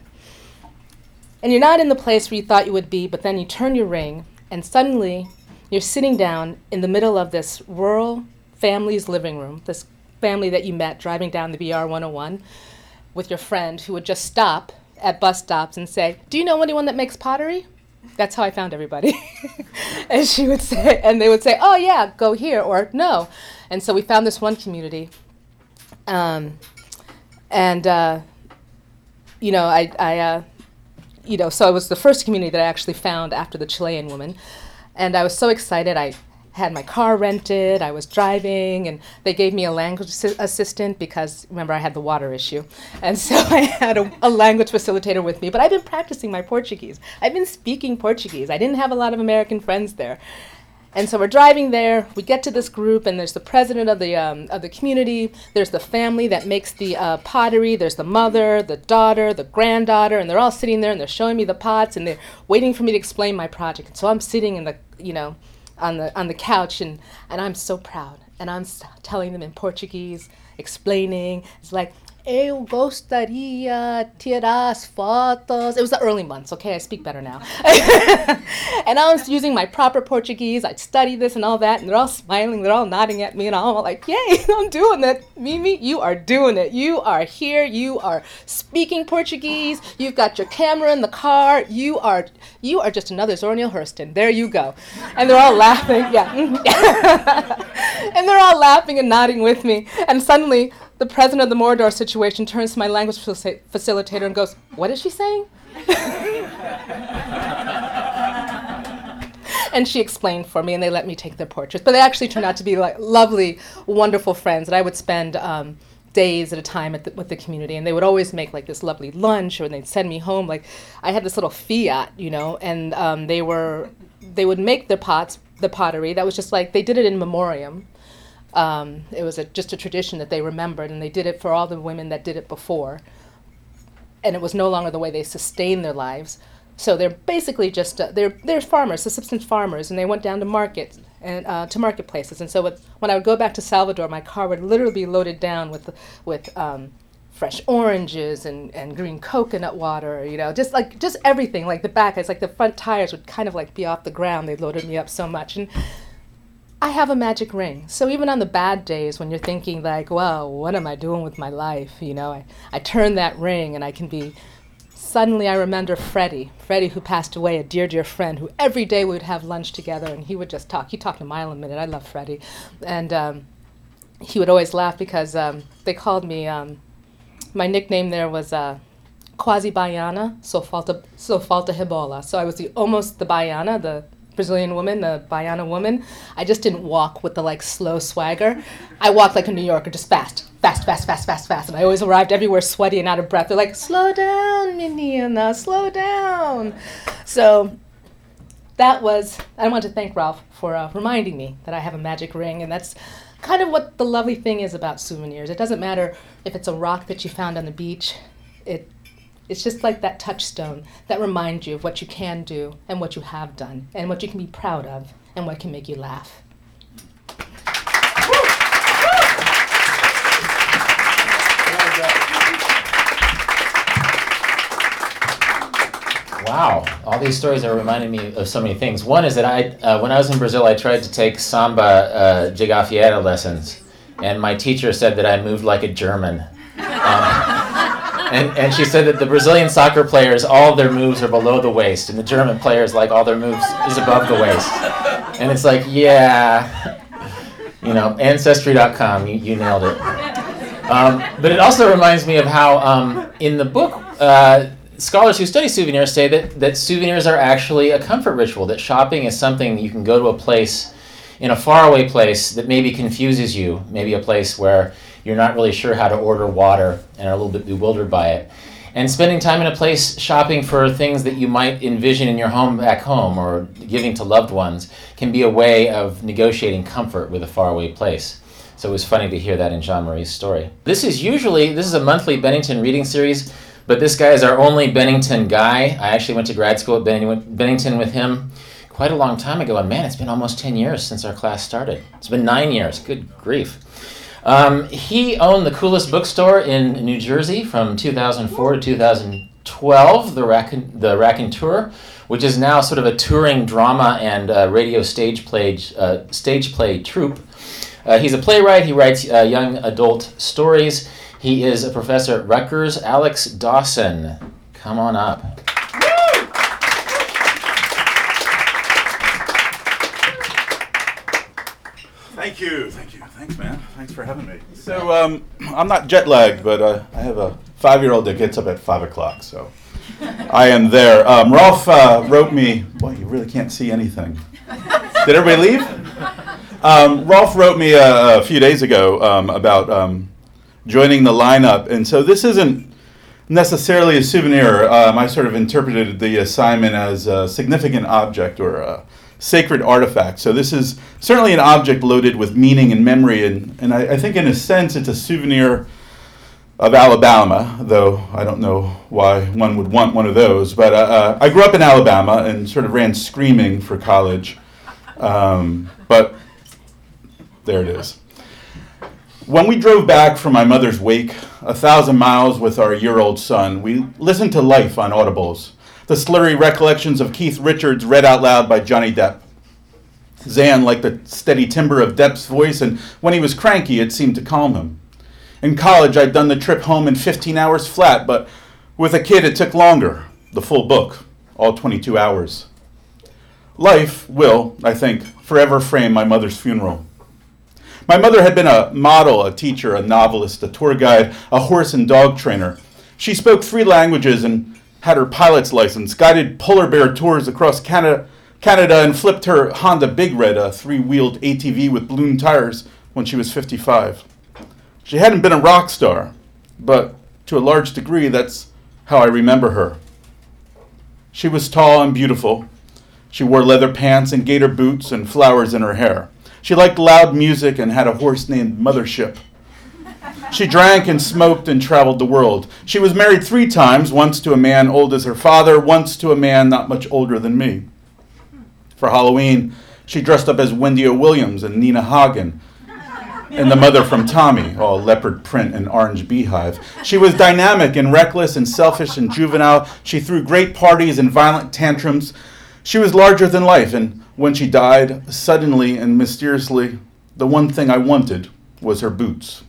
And you're not in the place where you thought you would be, but then you turn your ring and suddenly you're sitting down in the middle of this rural family's living room, this family that you met driving down the BR 101 with your friend who would just stop at bus stops and say, Do you know anyone that makes pottery? That's how I found everybody. and she would say, and they would say, oh, yeah, go here, or no. And so we found this one community. Um, and, uh, you know, I, I uh, you know, so it was the first community that I actually found after the Chilean woman. And I was so excited. I had my car rented, I was driving, and they gave me a language assistant because remember I had the water issue. And so I had a, a, language facilitator with me, but I've been practicing my Portuguese. I've been speaking Portuguese. I didn't have a lot of American friends there. And so we're driving there. We get to this group, and there's the president of the um, of the community. There's the family that makes the uh, pottery. There's the mother, the daughter, the granddaughter, and they're all sitting there and they're showing me the pots and they're waiting for me to explain my project. And so I'm sitting in the you know on the on the couch and and I'm so proud. And I'm telling them in Portuguese explaining. It's like Eu gostaria tirar as fotos. It was the early months, okay? I speak better now. and I was using my proper Portuguese. I'd study this and all that, and they're all smiling. They're all nodding at me, and I'm all like, yay, I'm doing it. Mimi, you are doing it. You are here. You are speaking Portuguese. You've got your camera in the car. You are you are just another Zora Neale Hurston. There you go. And they're all laughing. Yeah. and they're all laughing and nodding with me. And suddenly, the president of the Morador situation turns to my language facilitator and goes, What is she saying? and she explained for me, and they let me take their portraits. But they actually turned out to be like lovely, wonderful friends that I would spend um, days at a time the, with the community. And they would always make like this lovely lunch, or they'd send me home. Like I had this little fiat, you know, and um, they were they would make their pots, the pottery. That was just like they did it in memoriam. Um, it was a, just a tradition that they remembered, and they did it for all the women that did it before. And it was no longer the way they sustained their lives. So they're basically just uh, they're they're farmers, subsistence farmers, and they went down to markets and uh, to marketplaces. And so with, when I would go back to Salvador, my car would literally be loaded down with with um, fresh oranges and, and green coconut water, you know, just like just everything. Like the back, it's like the front tires would kind of like be off the ground. They loaded me up so much, and I have a magic ring. So even on the bad days when you're thinking like, well, what am I doing with my life? You know, I, I turn that ring and I can be suddenly I remember Freddie, Freddie who passed away, a dear, dear friend who every day we would have lunch together and he would just talk. He talked a mile a minute. I love Freddie. And um, he would always laugh because um, they called me, um, my nickname there was uh, Quasi Baiana, so falta, so falta Hebola. So I was the, almost the Baiana, the Brazilian woman, the Baiana woman. I just didn't walk with the like slow swagger. I walked like a New Yorker, just fast, fast, fast, fast, fast, fast. And I always arrived everywhere sweaty and out of breath. They're like, slow down, Menina, slow down. So that was, I want to thank Rolf for uh, reminding me that I have a magic ring. And that's kind of what the lovely thing is about souvenirs. It doesn't matter if it's a rock that you found on the beach. It it's just like that touchstone that reminds you of what you can do and what you have done and what you can be proud of and what can make you laugh. Wow, all these stories are reminding me of so many things. One is that I, uh, when I was in Brazil, I tried to take samba uh, de lessons, and my teacher said that I moved like a German. Um, and, and she said that the Brazilian soccer players, all their moves are below the waist, and the German players, like all their moves, is above the waist. And it's like, yeah, you know, Ancestry.com, you, you nailed it. Um, but it also reminds me of how um, in the book, uh, scholars who study souvenirs say that, that souvenirs are actually a comfort ritual, that shopping is something you can go to a place in a faraway place that maybe confuses you, maybe a place where you're not really sure how to order water and are a little bit bewildered by it. And spending time in a place shopping for things that you might envision in your home back home or giving to loved ones can be a way of negotiating comfort with a faraway place. So it was funny to hear that in Jean Marie's story. This is usually this is a monthly Bennington reading series, but this guy is our only Bennington guy. I actually went to grad school at Bennington with him quite a long time ago, and man, it's been almost 10 years since our class started. It's been nine years. Good grief. Um, he owned the coolest bookstore in New Jersey from 2004 to 2012, the, Racon, the Raconteur, which is now sort of a touring drama and uh, radio stage play, uh, stage play troupe. Uh, he's a playwright. He writes uh, young adult stories. He is a professor at Rutgers. Alex Dawson, come on up. Thank you, thank you, thanks, man. Thanks for having me. So um, I'm not jet lagged, but uh, I have a five-year-old that gets up at five o'clock, so I am there. Um, Rolf uh, wrote me. Boy, you really can't see anything. Did everybody leave? Um, Rolf wrote me a, a few days ago um, about um, joining the lineup, and so this isn't necessarily a souvenir. Um, I sort of interpreted the assignment as a significant object or a sacred artifact. So this is certainly an object loaded with meaning and memory, and, and I, I think in a sense it's a souvenir of Alabama, though I don't know why one would want one of those. But uh, uh, I grew up in Alabama and sort of ran screaming for college. Um, but there it is. When we drove back from my mother's wake, a thousand miles with our year old son, we listened to Life on Audibles the slurry recollections of Keith Richards read out loud by Johnny Depp. Zan liked the steady timbre of Depp's voice, and when he was cranky, it seemed to calm him. In college, I'd done the trip home in 15 hours flat, but with a kid, it took longer the full book, all 22 hours. Life will, I think, forever frame my mother's funeral. My mother had been a model, a teacher, a novelist, a tour guide, a horse and dog trainer. She spoke three languages and had her pilot's license, guided polar bear tours across Canada, Canada and flipped her Honda Big Red, a three wheeled ATV with balloon tires, when she was 55. She hadn't been a rock star, but to a large degree, that's how I remember her. She was tall and beautiful. She wore leather pants and gator boots and flowers in her hair. She liked loud music and had a horse named Mothership. She drank and smoked and traveled the world. She was married three times once to a man old as her father, once to a man not much older than me. For Halloween, she dressed up as Wendy O. Williams and Nina Hagen and the mother from Tommy, all leopard print and orange beehive. She was dynamic and reckless and selfish and juvenile. She threw great parties and violent tantrums. She was larger than life, and when she died, suddenly and mysteriously, the one thing I wanted was her boots.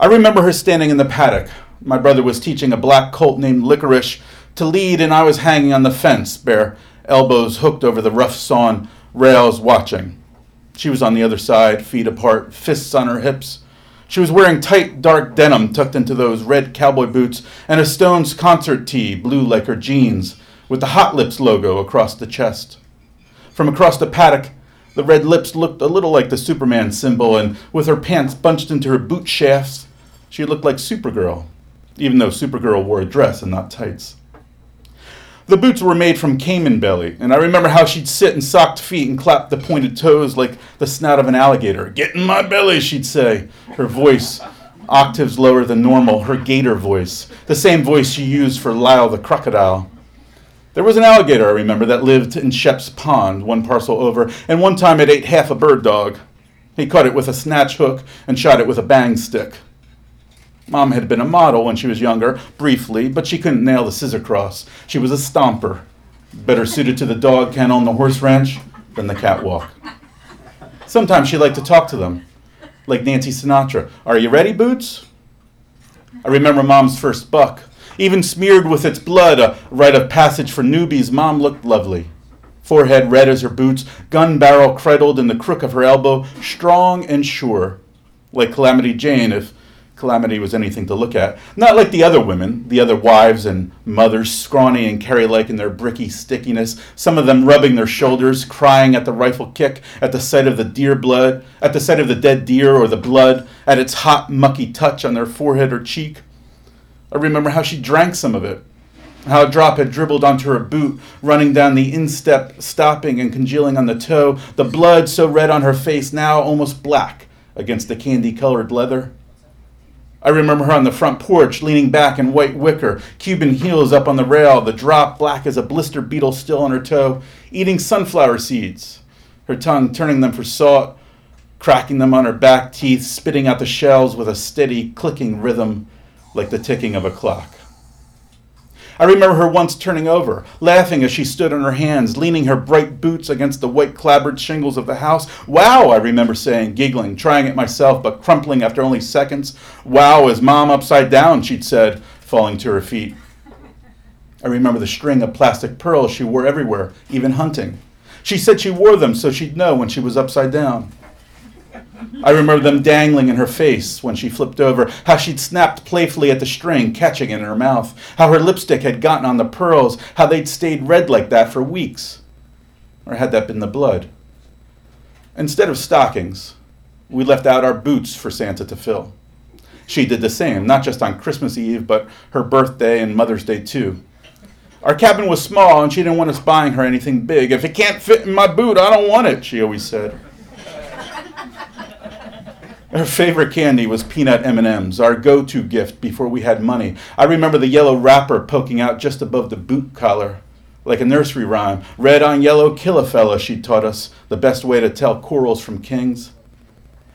I remember her standing in the paddock. My brother was teaching a black colt named Licorice to lead, and I was hanging on the fence, bare elbows hooked over the rough sawn rails, watching. She was on the other side, feet apart, fists on her hips. She was wearing tight, dark denim tucked into those red cowboy boots and a Stones concert tee, blue like her jeans, with the Hot Lips logo across the chest. From across the paddock, the red lips looked a little like the Superman symbol, and with her pants bunched into her boot shafts, she looked like Supergirl, even though Supergirl wore a dress and not tights. The boots were made from caiman belly, and I remember how she'd sit in socked feet and clap the pointed toes like the snout of an alligator. Get in my belly, she'd say, her voice octaves lower than normal, her gator voice, the same voice she used for Lyle the crocodile. There was an alligator, I remember, that lived in Shep's Pond, one parcel over, and one time it ate half a bird dog. He caught it with a snatch hook and shot it with a bang stick. Mom had been a model when she was younger, briefly, but she couldn't nail the scissor cross. She was a stomper, better suited to the dog kennel and the horse ranch than the catwalk. Sometimes she liked to talk to them, like Nancy Sinatra. Are you ready, Boots? I remember Mom's first buck. Even smeared with its blood, a rite of passage for newbies, Mom looked lovely. Forehead red as her boots, gun barrel cradled in the crook of her elbow, strong and sure, like Calamity Jane if Calamity was anything to look at. Not like the other women, the other wives and mothers, scrawny and carry like in their bricky stickiness, some of them rubbing their shoulders, crying at the rifle kick, at the sight of the deer blood, at the sight of the dead deer or the blood, at its hot, mucky touch on their forehead or cheek. I remember how she drank some of it, how a drop had dribbled onto her boot, running down the instep, stopping and congealing on the toe, the blood so red on her face, now almost black against the candy colored leather. I remember her on the front porch, leaning back in white wicker, Cuban heels up on the rail, the drop black as a blister beetle still on her toe, eating sunflower seeds, her tongue turning them for salt, cracking them on her back teeth, spitting out the shells with a steady clicking rhythm like the ticking of a clock. I remember her once turning over, laughing as she stood on her hands, leaning her bright boots against the white clapboard shingles of the house. Wow, I remember saying, giggling, trying it myself, but crumpling after only seconds. Wow, is mom upside down, she'd said, falling to her feet. I remember the string of plastic pearls she wore everywhere, even hunting. She said she wore them so she'd know when she was upside down. I remember them dangling in her face when she flipped over, how she'd snapped playfully at the string, catching it in her mouth, how her lipstick had gotten on the pearls, how they'd stayed red like that for weeks. Or had that been the blood? Instead of stockings, we left out our boots for Santa to fill. She did the same, not just on Christmas Eve, but her birthday and Mother's Day too. Our cabin was small, and she didn't want us buying her anything big. If it can't fit in my boot, I don't want it, she always said. Her favorite candy was peanut M&Ms, our go-to gift before we had money. I remember the yellow wrapper poking out just above the boot collar, like a nursery rhyme. Red on yellow, kill a fella, she taught us, the best way to tell corals from kings.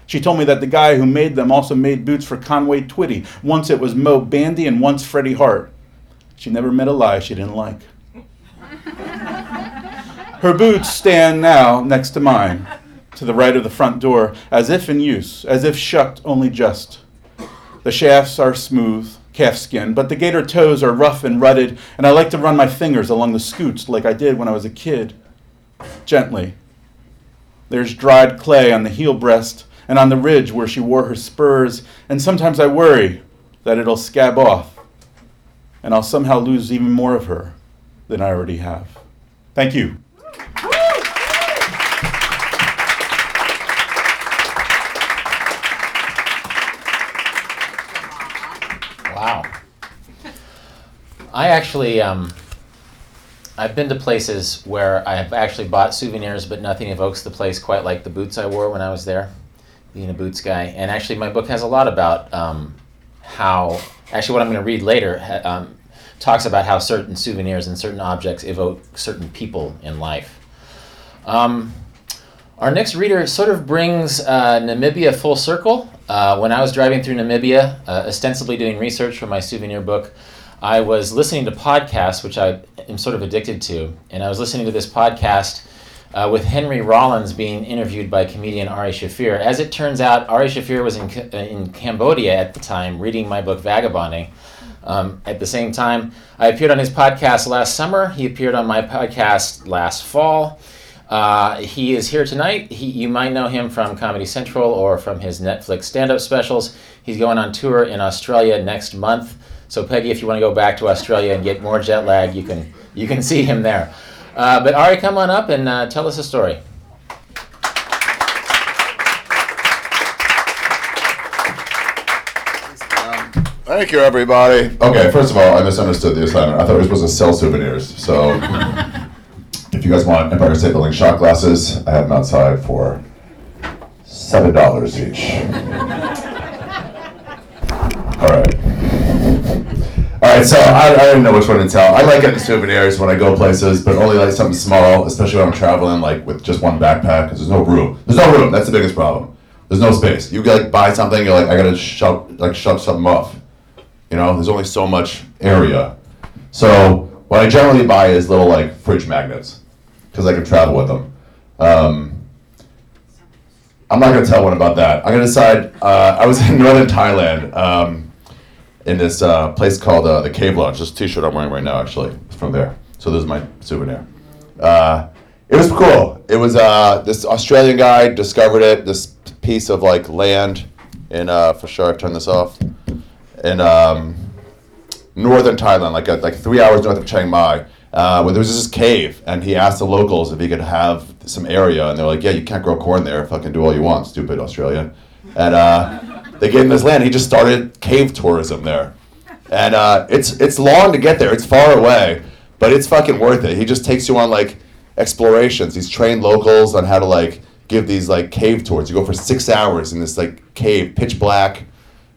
She told me that the guy who made them also made boots for Conway Twitty. Once it was Moe Bandy and once Freddie Hart. She never met a lie she didn't like. Her boots stand now next to mine to the right of the front door, as if in use, as if shucked only just. The shafts are smooth, calfskin, but the gator toes are rough and rutted, and I like to run my fingers along the scoots like I did when I was a kid. Gently. There's dried clay on the heel breast and on the ridge where she wore her spurs, and sometimes I worry that it'll scab off, and I'll somehow lose even more of her than I already have. Thank you. I actually, um, I've been to places where I've actually bought souvenirs, but nothing evokes the place quite like the boots I wore when I was there, being a boots guy. And actually, my book has a lot about um, how, actually, what I'm going to read later um, talks about how certain souvenirs and certain objects evoke certain people in life. Um, our next reader sort of brings uh, Namibia full circle. Uh, when I was driving through Namibia, uh, ostensibly doing research for my souvenir book, I was listening to podcasts, which I am sort of addicted to. And I was listening to this podcast uh, with Henry Rollins being interviewed by comedian Ari Shaffir. As it turns out, Ari Shaffir was in, uh, in Cambodia at the time reading my book Vagabonding. Um, at the same time, I appeared on his podcast last summer. He appeared on my podcast last fall. Uh, he is here tonight. He, you might know him from Comedy Central or from his Netflix stand up specials. He's going on tour in Australia next month. So, Pegi, if you want to go back to Australia and get more jet lag, you can, you can see him there. Uh, but Ari, come on up and uh, tell us a story. Thank you, everybody. Okay, first of all, I misunderstood the assignment. I thought we were supposed to sell souvenirs. So, if you guys want Empire State Building shot glasses, I have them outside for seven dollars each. All right. All right, so I, I didn't know which one to tell. I like getting souvenirs when I go places, but only like something small, especially when I'm traveling, like with just one backpack, because there's no room. There's no room. That's the biggest problem. There's no space. You like buy something, you're like, I gotta shove like shove something off. You know, there's only so much area. So what I generally buy is little like fridge magnets, because I can travel with them. Um, I'm not gonna tell one about that. I'm gonna decide. Uh, I was in northern Thailand um, in this uh, place called uh, the Cave Lodge. This T-shirt I'm wearing right now, actually, from there. So this is my souvenir. Uh, it was cool. It was uh, this Australian guy discovered it. This piece of like land in uh, for sure. I've turned this off in um, northern Thailand, like a, like three hours north of Chiang Mai, uh, where there was this cave, and he asked the locals if he could have some area, and they're like, "Yeah, you can't grow corn there. Fucking do all you want, stupid Australian." And they gave him this land. He just started cave tourism there, and uh, it's it's long to get there. It's far away, but it's fucking worth it. He just takes you on like explorations. He's trained locals on how to like give these like cave tours. You go for six hours in this like cave, pitch black.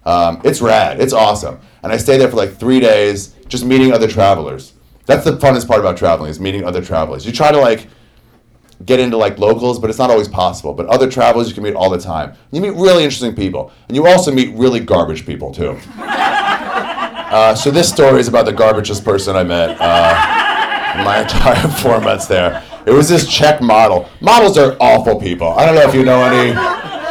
Um, it's rad. It's awesome. And I stayed there for like three days, just meeting other travelers. That's the funnest part about traveling is meeting other travelers. You try to like get into like locals, but it's not always possible. But other travelers you can meet all the time. You meet really interesting people, and you also meet really garbage people too. Uh, so this story is about the garbagest person I met uh, in my entire four months there. It was this Czech model. Models are awful people. I don't know if you know any.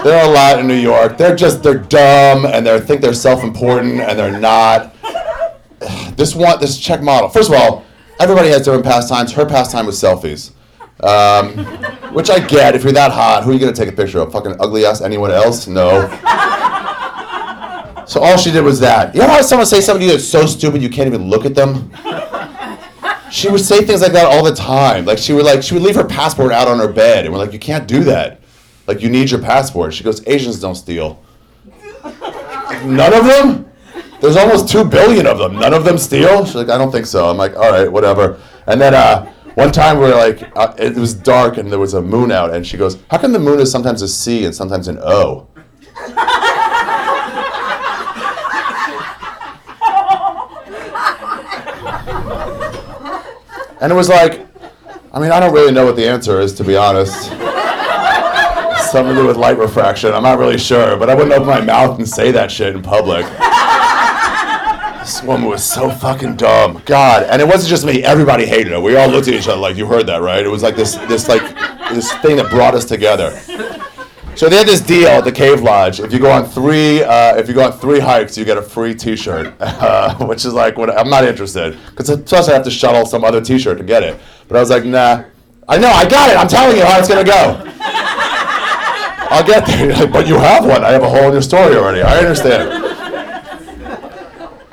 There are a lot in New York. They're just they're dumb and they think they're self-important and they're not. This one, this Czech model. First of all, everybody has different pastimes. Her pastime was selfies, um, which I get. If you're that hot, who are you gonna take a picture of? Fucking ugly ass anyone else? No. So all she did was that. You know how someone say something to you that's so stupid you can't even look at them? She would say things like that all the time. Like she would like she would leave her passport out on her bed, and we're like, you can't do that. Like you need your passport. She goes, Asians don't steal. None of them? There's almost two billion of them. None of them steal? She's like, I don't think so. I'm like, all right, whatever. And then uh, one time we are like, uh, it was dark and there was a moon out, and she goes, how come the moon is sometimes a C and sometimes an O? And it was like, I mean, I don't really know what the answer is, to be honest. Something to do with light refraction. I'm not really sure, but I wouldn't open my mouth and say that shit in public. This woman was so fucking dumb. God, and it wasn't just me. Everybody hated her. We all looked at each other like, "You heard that, right?" It was like this, this like, this thing that brought us together. So they had this deal at the Cave Lodge. If you go on three, uh, if you go on three hikes, you get a free T-shirt, uh, which is like, what, I'm not interested because plus I have to shuttle some other T-shirt to get it. But I was like, nah. I know, I got it. I'm telling you how it's gonna go. I'll get there. Like, but you have one. I have a hole in your story already. I understand.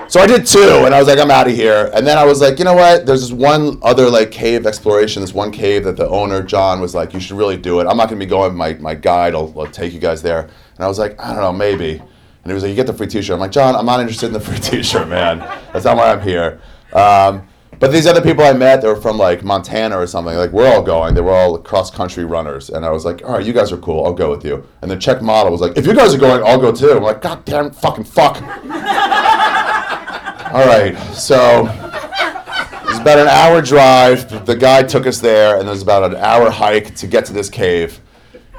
So I did two, and I was like, I'm out of here. And then I was like, you know what? There's this one other like cave exploration. This one cave that the owner John was like, you should really do it. I'm not gonna be going. My my guide will, will take you guys there. And I was like, I don't know, maybe. And he was like, you get the free T-shirt. I'm like, John, I'm not interested in the free T-shirt, man. That's not why I'm here. Um, but these other people I met, they were from like Montana or something. Like we're all going. They were all cross country runners, and I was like, all right, you guys are cool. I'll go with you. And the Czech model was like, if you guys are going, I'll go too. I'm like, god damn, fucking fuck. all right, so it's about an hour drive. The guy took us there, and there's about an hour hike to get to this cave.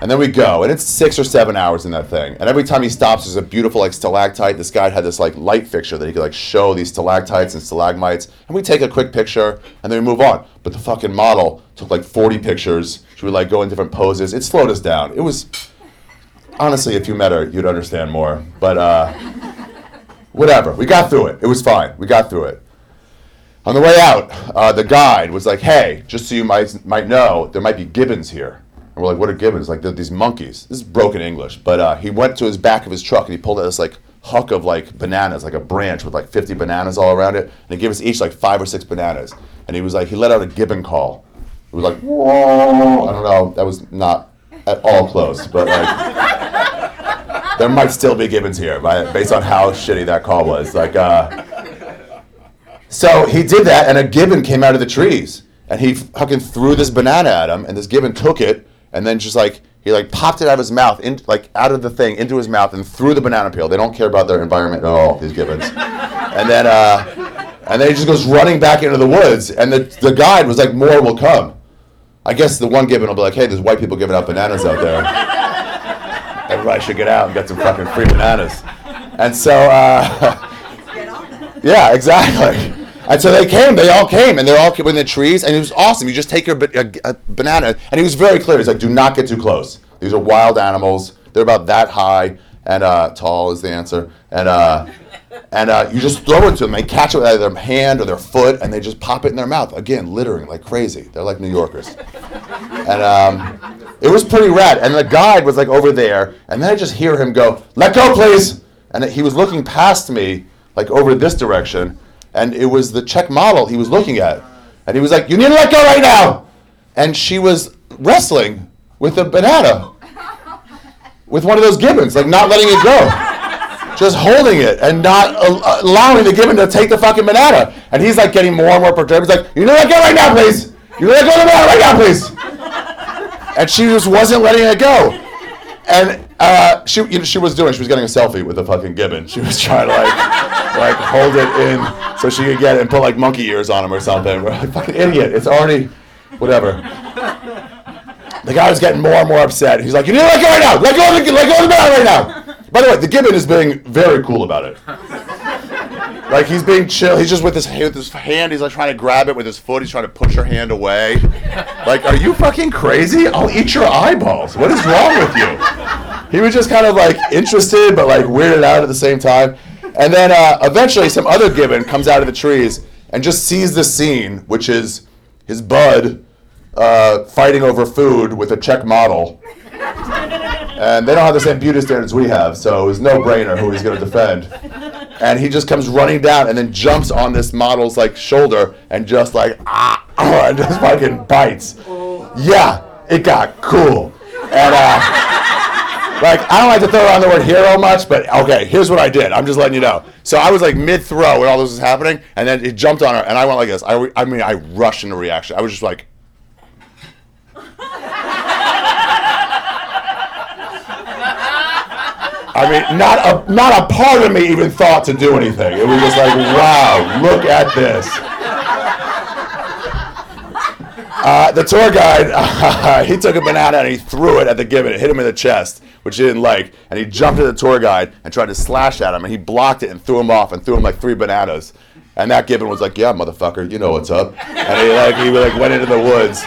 And then we go, and it's six or seven hours in that thing. And every time he stops, there's a beautiful like stalactite. This guy had this like light fixture that he could like show these stalactites and stalagmites. And we take a quick picture, and then we move on. But the fucking model took like 40 pictures. She would like go in different poses. It slowed us down. It was honestly, if you met her, you'd understand more. But uh, whatever, we got through it. It was fine. We got through it. On the way out, uh, the guide was like, "Hey, just so you might might know, there might be gibbons here." And we're like, what are gibbons? Like, these monkeys. This is broken English. But uh, he went to his back of his truck and he pulled out this like huck of like bananas, like a branch with like 50 bananas all around it. And he gave us each like five or six bananas. And he was like, he let out a gibbon call. It was like, whoa. I don't know. That was not at all close, but like, there might still be gibbons here, by, based on how shitty that call was. Like, uh, so he did that, and a gibbon came out of the trees, and he fucking threw this banana at him, and this gibbon took it, and then just like he like popped it out of his mouth, in, like out of the thing into his mouth, and threw the banana peel. They don't care about their environment at all. These gibbons, and then uh, and then he just goes running back into the woods, and the the guide was like, "More will come." I guess the one gibbon will be like, "Hey, there's white people giving out bananas out there. Everybody should get out and get some fucking free bananas." And so, uh, yeah, exactly. And so they came, they all came, and they're all in the trees, and it was awesome. You just take your a, a banana, and he was very clear. He's like, "Do not get too close. These are wild animals. They're about that high and uh, tall is the answer, and uh, and uh, you just throw it to them. They catch it with either their hand or their foot, and they just pop it in their mouth. Again, littering like crazy. They're like New Yorkers, and um, it was pretty rad. And the guide was like over there, and then I just hear him go, "Let go, please!" And he was looking past me, like over this direction and it was the Czech model he was looking at. And he was like, You need to let go right now. And she was wrestling with a banana, with one of those gibbons, like not letting it go. Just holding it and not uh, allowing the gibbon to take the fucking banana. And he's like getting more and more perturbed. He's like, You need to let go right now, please. You need to let go the banana right now, please. And she just wasn't letting it go. And uh, she, you know, she was doing. She was getting a selfie with the fucking gibbon. She was trying to like, like hold it in so she could get it and put like monkey ears on him or something. We're like, fucking idiot. It's already, whatever. The guy was getting more and more upset. He's like, you need to let go right now. Let go of the, let go of the banana right now. By the way, the gibbon is being very cool about it. Like he's being chill. He's just with his with his hand. He's like trying to grab it with his foot. He's trying to push her hand away. Like, are you fucking crazy? I'll eat your eyeballs. What is wrong with you? He was just kind of like interested, but like weirded out at the same time. And then uh, eventually, some other gibbon comes out of the trees and just sees the scene, which is his bud uh, fighting over food with a Czech model. And they don't have the same beauty standards we have, so it was no brainer who he's going to defend. And he just comes running down and then jumps on this model's like shoulder and just like ah, and just fucking bites. Yeah, it got cool. And uh, like I don't like to throw around the word hero much, but okay, here's what I did. I'm just letting you know. So I was like mid throw when all this was happening, and then it jumped on her, and I went like this. I, I mean, I rushed into reaction. I was just like. I mean, not a not a part of me even thought to do anything. It was just like, wow, look at this. Uh, the tour guide, uh, he took a banana and he threw it at the gibbon. It hit him in the chest, which he didn't like. And he jumped at the tour guide and tried to slash at him. And he blocked it and threw him off and threw him like three bananas. And that gibbon was like, "Yeah, motherfucker, you know what's up." And he like he like went into the woods.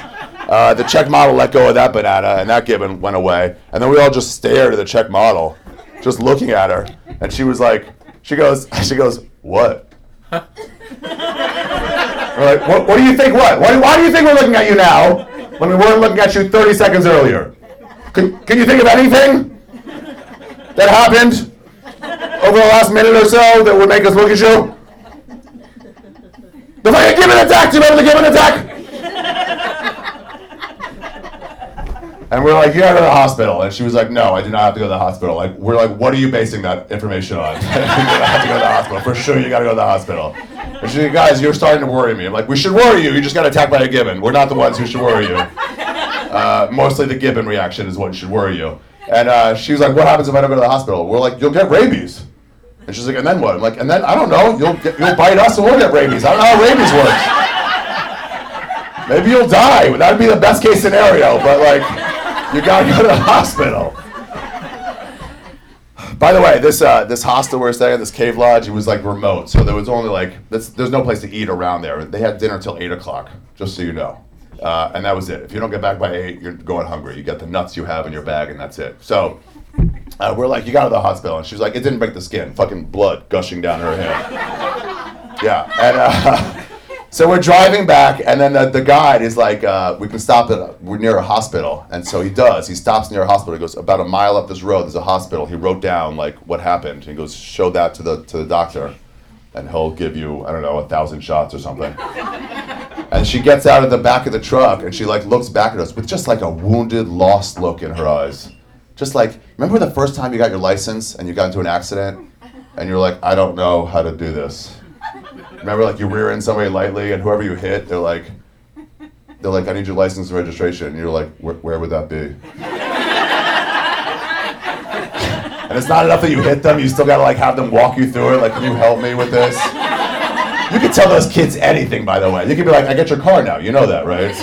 Uh, the Czech model let go of that banana, and that gibbon went away. And then we all just stared at the Czech model, just looking at her. And she was like, she goes, she goes, what? We're like, what, what do you think? What? Why, why do you think we're looking at you now when we weren't looking at you 30 seconds earlier? Can, can you think of anything that happened over the last minute or so that would make us look at you? The fucking gibbon attack! Do you remember the gibbon attack? And we're like, you gotta go to the hospital. And she was like, no, I do not have to go to the hospital. Like, we're like, what are you basing that information on? you have to go to the hospital. For sure, you gotta go to the hospital. And she's like, guys, you're starting to worry me. I'm like, we should worry you. You just got attacked by a gibbon. We're not the ones who should worry you. Uh, mostly the gibbon reaction is what should worry you. And uh, she was like, what happens if I don't go to the hospital? We're like, you'll get rabies. And she's like, and then what? I'm like, and then I don't know. You'll get, you'll bite us and we'll get rabies. I don't know how rabies works. Maybe you'll die. That'd be the best case scenario. But like, you gotta go to the hospital. By the way, this uh, this hostel we're staying at, this cave lodge, it was like remote, so there was only like this, there's no place to eat around there. They had dinner till eight o'clock, just so you know, uh, and that was it. If you don't get back by eight, you're going hungry. You get the nuts you have in your bag, and that's it. So uh, we're like, you got to the hospital, and she's like, it didn't break the skin, fucking blood gushing down her head. Yeah, and. So we're driving back, and then the, the guide is like, uh, we can stop at a, we're near a hospital, and so he does. He stops near a hospital. He goes about a mile up this road. There's a hospital. He wrote down like what happened. He goes, show that to the to the doctor, and he'll give you, I don't know, a thousand shots or something. And she gets out of the back of the truck and she like looks back at us with just like a wounded, lost look in her eyes. Just like, remember the first time you got your license and you got into an accident and you're like, I don't know how to do this. Remember like you rear end somebody lightly and whoever you hit, they're like, they're like, I need your license and registration. And you're like, where, would that be? and it's not enough that you hit them, you still gotta like have them walk you through it. Like, can you help me with this? You can tell those kids anything, by the way. You can be like, I get your car now. You know that, right?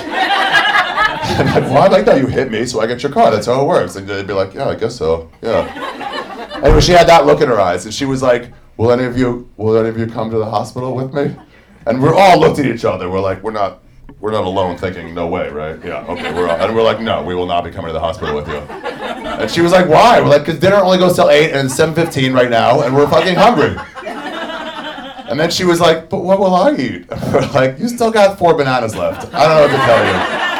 I'm like, well, I like that you hit me, so I get your car. That's how it works. And they'd be like, yeah, I guess so. Yeah. Anyway, she had that look in her eyes, and she was like, will any of you, will any of you come to the hospital with me? And we're all looked at each other. We're like, we're not, we're not alone thinking, no way, right? Yeah, okay. We're all, and we're like, no, we will not be coming to the hospital with you. And she was like, why? We're like, because dinner only goes till 8 and it's 7.15 right now, and we're fucking hungry. And then she was like, but what will I eat? We're like, you still got four bananas left. I don't know what to tell you.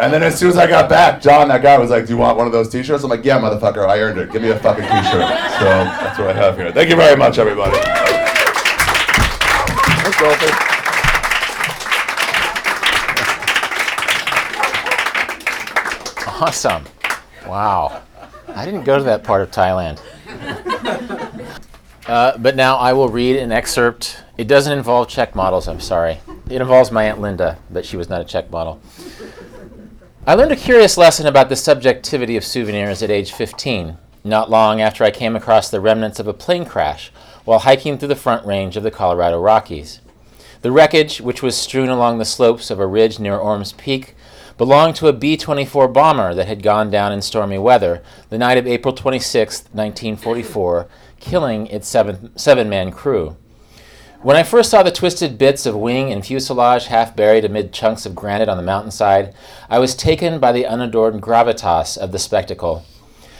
And then as soon as I got back, John, that guy, was like, do you want one of those t-shirts? I'm like, yeah, motherfucker, I earned it. Give me a fucking t-shirt. So that's what I have here. Thank you very much, everybody. Thanks, Dolphy. Awesome. Wow. I didn't go to that part of Thailand. Uh, but now I will read an excerpt. It doesn't involve Czech models, I'm sorry. It involves my Aunt Linda, but she was not a Czech model. I learned a curious lesson about the subjectivity of souvenirs at age 15, not long after I came across the remnants of a plane crash while hiking through the front range of the Colorado Rockies. The wreckage, which was strewn along the slopes of a ridge near Ormes Peak, belonged to a B 24 bomber that had gone down in stormy weather the night of April 26, 1944, killing its seven, seven man crew. When I first saw the twisted bits of wing and fuselage half buried amid chunks of granite on the mountainside, I was taken by the unadorned gravitas of the spectacle.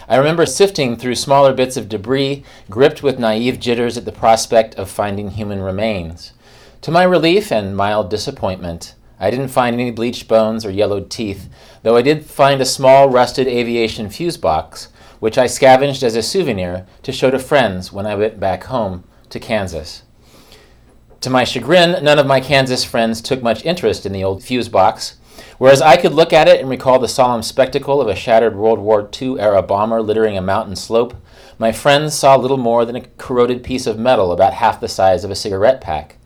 I remember sifting through smaller bits of debris, gripped with naive jitters at the prospect of finding human remains. To my relief and mild disappointment, I didn't find any bleached bones or yellowed teeth, though I did find a small rusted aviation fuse box, which I scavenged as a souvenir to show to friends when I went back home to Kansas. To my chagrin, none of my Kansas friends took much interest in the old fuse box. Whereas I could look at it and recall the solemn spectacle of a shattered World War II era bomber littering a mountain slope, my friends saw little more than a corroded piece of metal about half the size of a cigarette pack.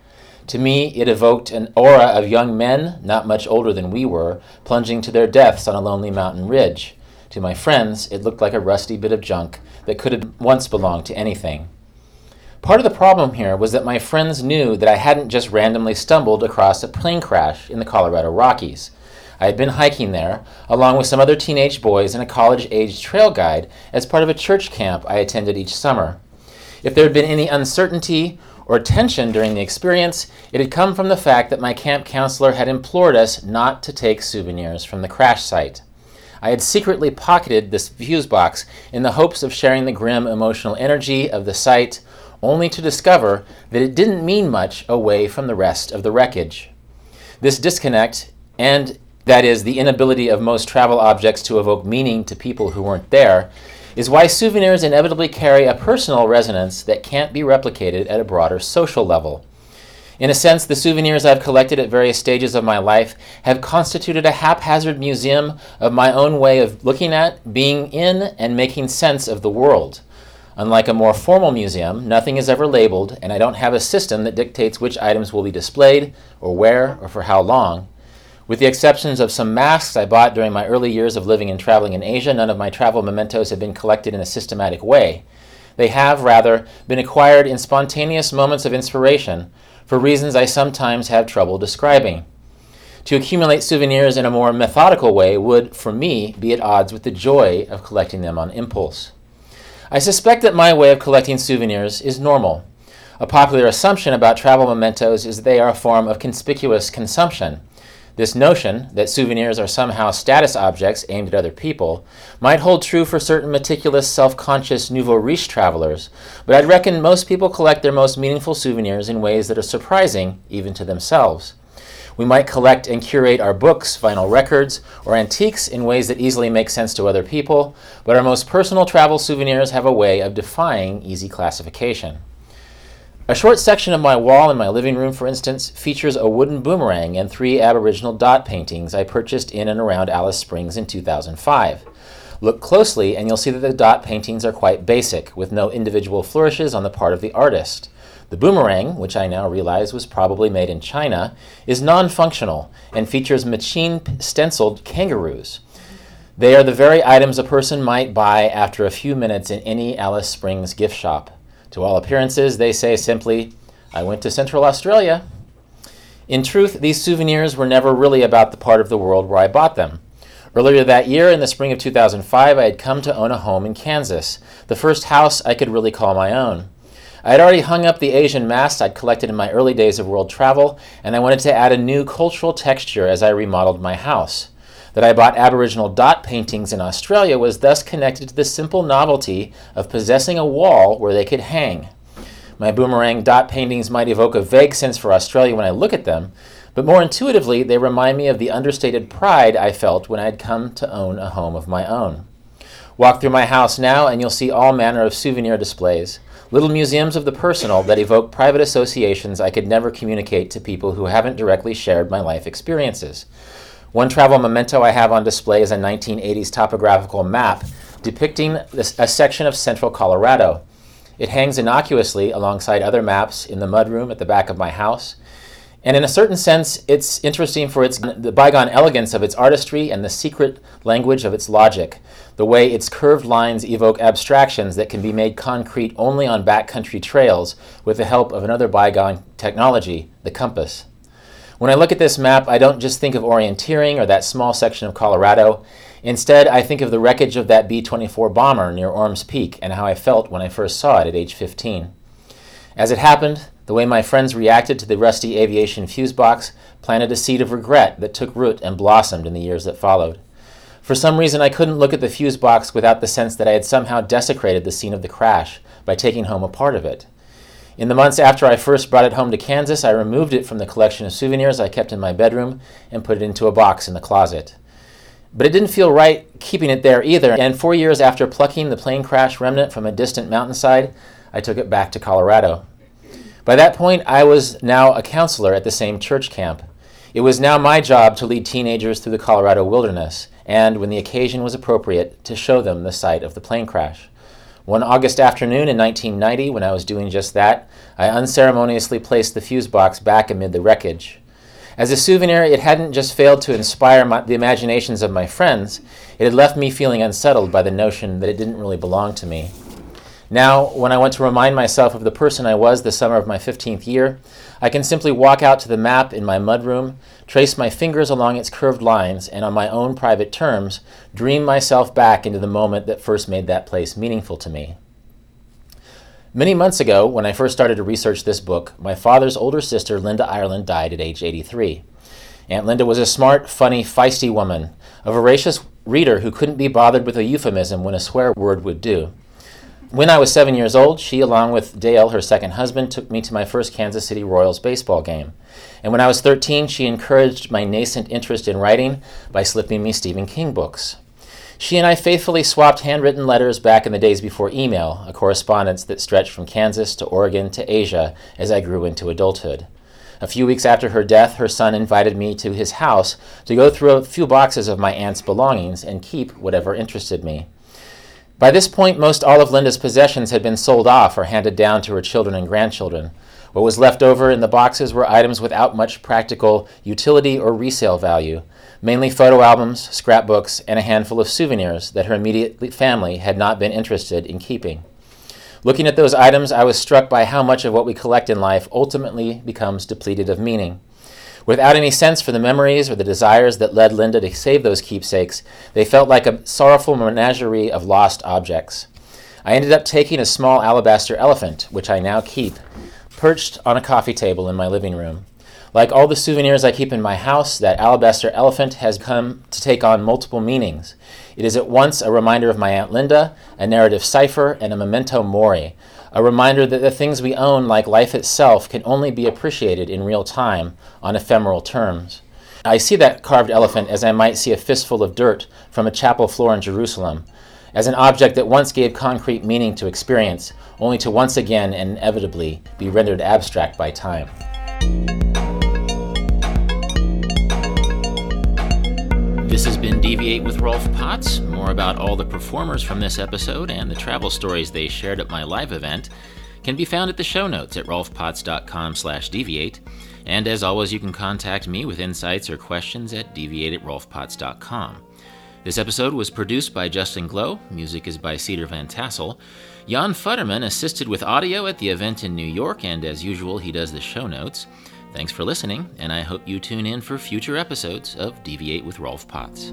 To me, it evoked an aura of young men, not much older than we were, plunging to their deaths on a lonely mountain ridge. To my friends, it looked like a rusty bit of junk that could have once belonged to anything. Part of the problem here was that my friends knew that I hadn't just randomly stumbled across a plane crash in the Colorado Rockies. I had been hiking there, along with some other teenage boys and a college aged trail guide, as part of a church camp I attended each summer. If there had been any uncertainty or tension during the experience, it had come from the fact that my camp counselor had implored us not to take souvenirs from the crash site. I had secretly pocketed this fuse box in the hopes of sharing the grim emotional energy of the site, only to discover that it didn't mean much away from the rest of the wreckage. This disconnect, and that is, the inability of most travel objects to evoke meaning to people who weren't there, is why souvenirs inevitably carry a personal resonance that can't be replicated at a broader social level. In a sense, the souvenirs I've collected at various stages of my life have constituted a haphazard museum of my own way of looking at, being in, and making sense of the world. Unlike a more formal museum, nothing is ever labeled, and I don't have a system that dictates which items will be displayed, or where, or for how long. With the exceptions of some masks I bought during my early years of living and traveling in Asia, none of my travel mementos have been collected in a systematic way. They have, rather, been acquired in spontaneous moments of inspiration for reasons I sometimes have trouble describing. To accumulate souvenirs in a more methodical way would, for me, be at odds with the joy of collecting them on impulse. I suspect that my way of collecting souvenirs is normal. A popular assumption about travel mementos is that they are a form of conspicuous consumption. This notion, that souvenirs are somehow status objects aimed at other people, might hold true for certain meticulous, self conscious nouveau riche travelers, but I'd reckon most people collect their most meaningful souvenirs in ways that are surprising even to themselves. We might collect and curate our books, vinyl records, or antiques in ways that easily make sense to other people, but our most personal travel souvenirs have a way of defying easy classification. A short section of my wall in my living room, for instance, features a wooden boomerang and three Aboriginal dot paintings I purchased in and around Alice Springs in 2005. Look closely, and you'll see that the dot paintings are quite basic, with no individual flourishes on the part of the artist. The boomerang, which I now realize was probably made in China, is non functional and features machine stenciled kangaroos. They are the very items a person might buy after a few minutes in any Alice Springs gift shop. To all appearances, they say simply, I went to Central Australia. In truth, these souvenirs were never really about the part of the world where I bought them. Earlier that year, in the spring of 2005, I had come to own a home in Kansas, the first house I could really call my own. I had already hung up the Asian masks I'd collected in my early days of world travel, and I wanted to add a new cultural texture as I remodeled my house. That I bought Aboriginal dot paintings in Australia was thus connected to the simple novelty of possessing a wall where they could hang. My boomerang dot paintings might evoke a vague sense for Australia when I look at them, but more intuitively, they remind me of the understated pride I felt when I had come to own a home of my own. Walk through my house now, and you'll see all manner of souvenir displays, little museums of the personal that evoke private associations I could never communicate to people who haven't directly shared my life experiences. One travel memento I have on display is a 1980s topographical map depicting this, a section of central Colorado. It hangs innocuously alongside other maps in the mudroom at the back of my house. And in a certain sense, it's interesting for its the bygone elegance of its artistry and the secret language of its logic, the way its curved lines evoke abstractions that can be made concrete only on backcountry trails with the help of another bygone technology, the compass. When I look at this map, I don't just think of orienteering or that small section of Colorado. Instead, I think of the wreckage of that B 24 bomber near Ormes Peak and how I felt when I first saw it at age 15. As it happened, the way my friends reacted to the rusty aviation fuse box planted a seed of regret that took root and blossomed in the years that followed. For some reason, I couldn't look at the fuse box without the sense that I had somehow desecrated the scene of the crash by taking home a part of it. In the months after I first brought it home to Kansas, I removed it from the collection of souvenirs I kept in my bedroom and put it into a box in the closet. But it didn't feel right keeping it there either, and four years after plucking the plane crash remnant from a distant mountainside, I took it back to Colorado. By that point, I was now a counselor at the same church camp. It was now my job to lead teenagers through the Colorado wilderness, and, when the occasion was appropriate, to show them the site of the plane crash. One August afternoon in 1990, when I was doing just that, I unceremoniously placed the fuse box back amid the wreckage. As a souvenir, it hadn't just failed to inspire my, the imaginations of my friends, it had left me feeling unsettled by the notion that it didn't really belong to me. Now, when I want to remind myself of the person I was the summer of my 15th year, I can simply walk out to the map in my mudroom, trace my fingers along its curved lines, and on my own private terms, dream myself back into the moment that first made that place meaningful to me. Many months ago, when I first started to research this book, my father's older sister, Linda Ireland, died at age 83. Aunt Linda was a smart, funny, feisty woman, a voracious reader who couldn't be bothered with a euphemism when a swear word would do. When I was seven years old, she, along with Dale, her second husband, took me to my first Kansas City Royals baseball game. And when I was 13, she encouraged my nascent interest in writing by slipping me Stephen King books. She and I faithfully swapped handwritten letters back in the days before email, a correspondence that stretched from Kansas to Oregon to Asia as I grew into adulthood. A few weeks after her death, her son invited me to his house to go through a few boxes of my aunt's belongings and keep whatever interested me. By this point, most all of Linda's possessions had been sold off or handed down to her children and grandchildren. What was left over in the boxes were items without much practical utility or resale value, mainly photo albums, scrapbooks, and a handful of souvenirs that her immediate family had not been interested in keeping. Looking at those items, I was struck by how much of what we collect in life ultimately becomes depleted of meaning. Without any sense for the memories or the desires that led Linda to save those keepsakes, they felt like a sorrowful menagerie of lost objects. I ended up taking a small alabaster elephant, which I now keep, perched on a coffee table in my living room. Like all the souvenirs I keep in my house, that alabaster elephant has come to take on multiple meanings. It is at once a reminder of my Aunt Linda, a narrative cipher, and a memento mori, a reminder that the things we own, like life itself, can only be appreciated in real time on ephemeral terms. I see that carved elephant as I might see a fistful of dirt from a chapel floor in Jerusalem, as an object that once gave concrete meaning to experience, only to once again and inevitably be rendered abstract by time. This has been Deviate with Rolf Potts. More about all the performers from this episode and the travel stories they shared at my live event can be found at the show notes at rolfpotts.com slash deviate. And as always, you can contact me with insights or questions at deviate at rolfpotts.com. This episode was produced by Justin Glow. Music is by Cedar Van Tassel. Jan Futterman assisted with audio at the event in New York, and as usual, he does the show notes. Thanks for listening, and I hope you tune in for future episodes of Deviate with Rolf Potts.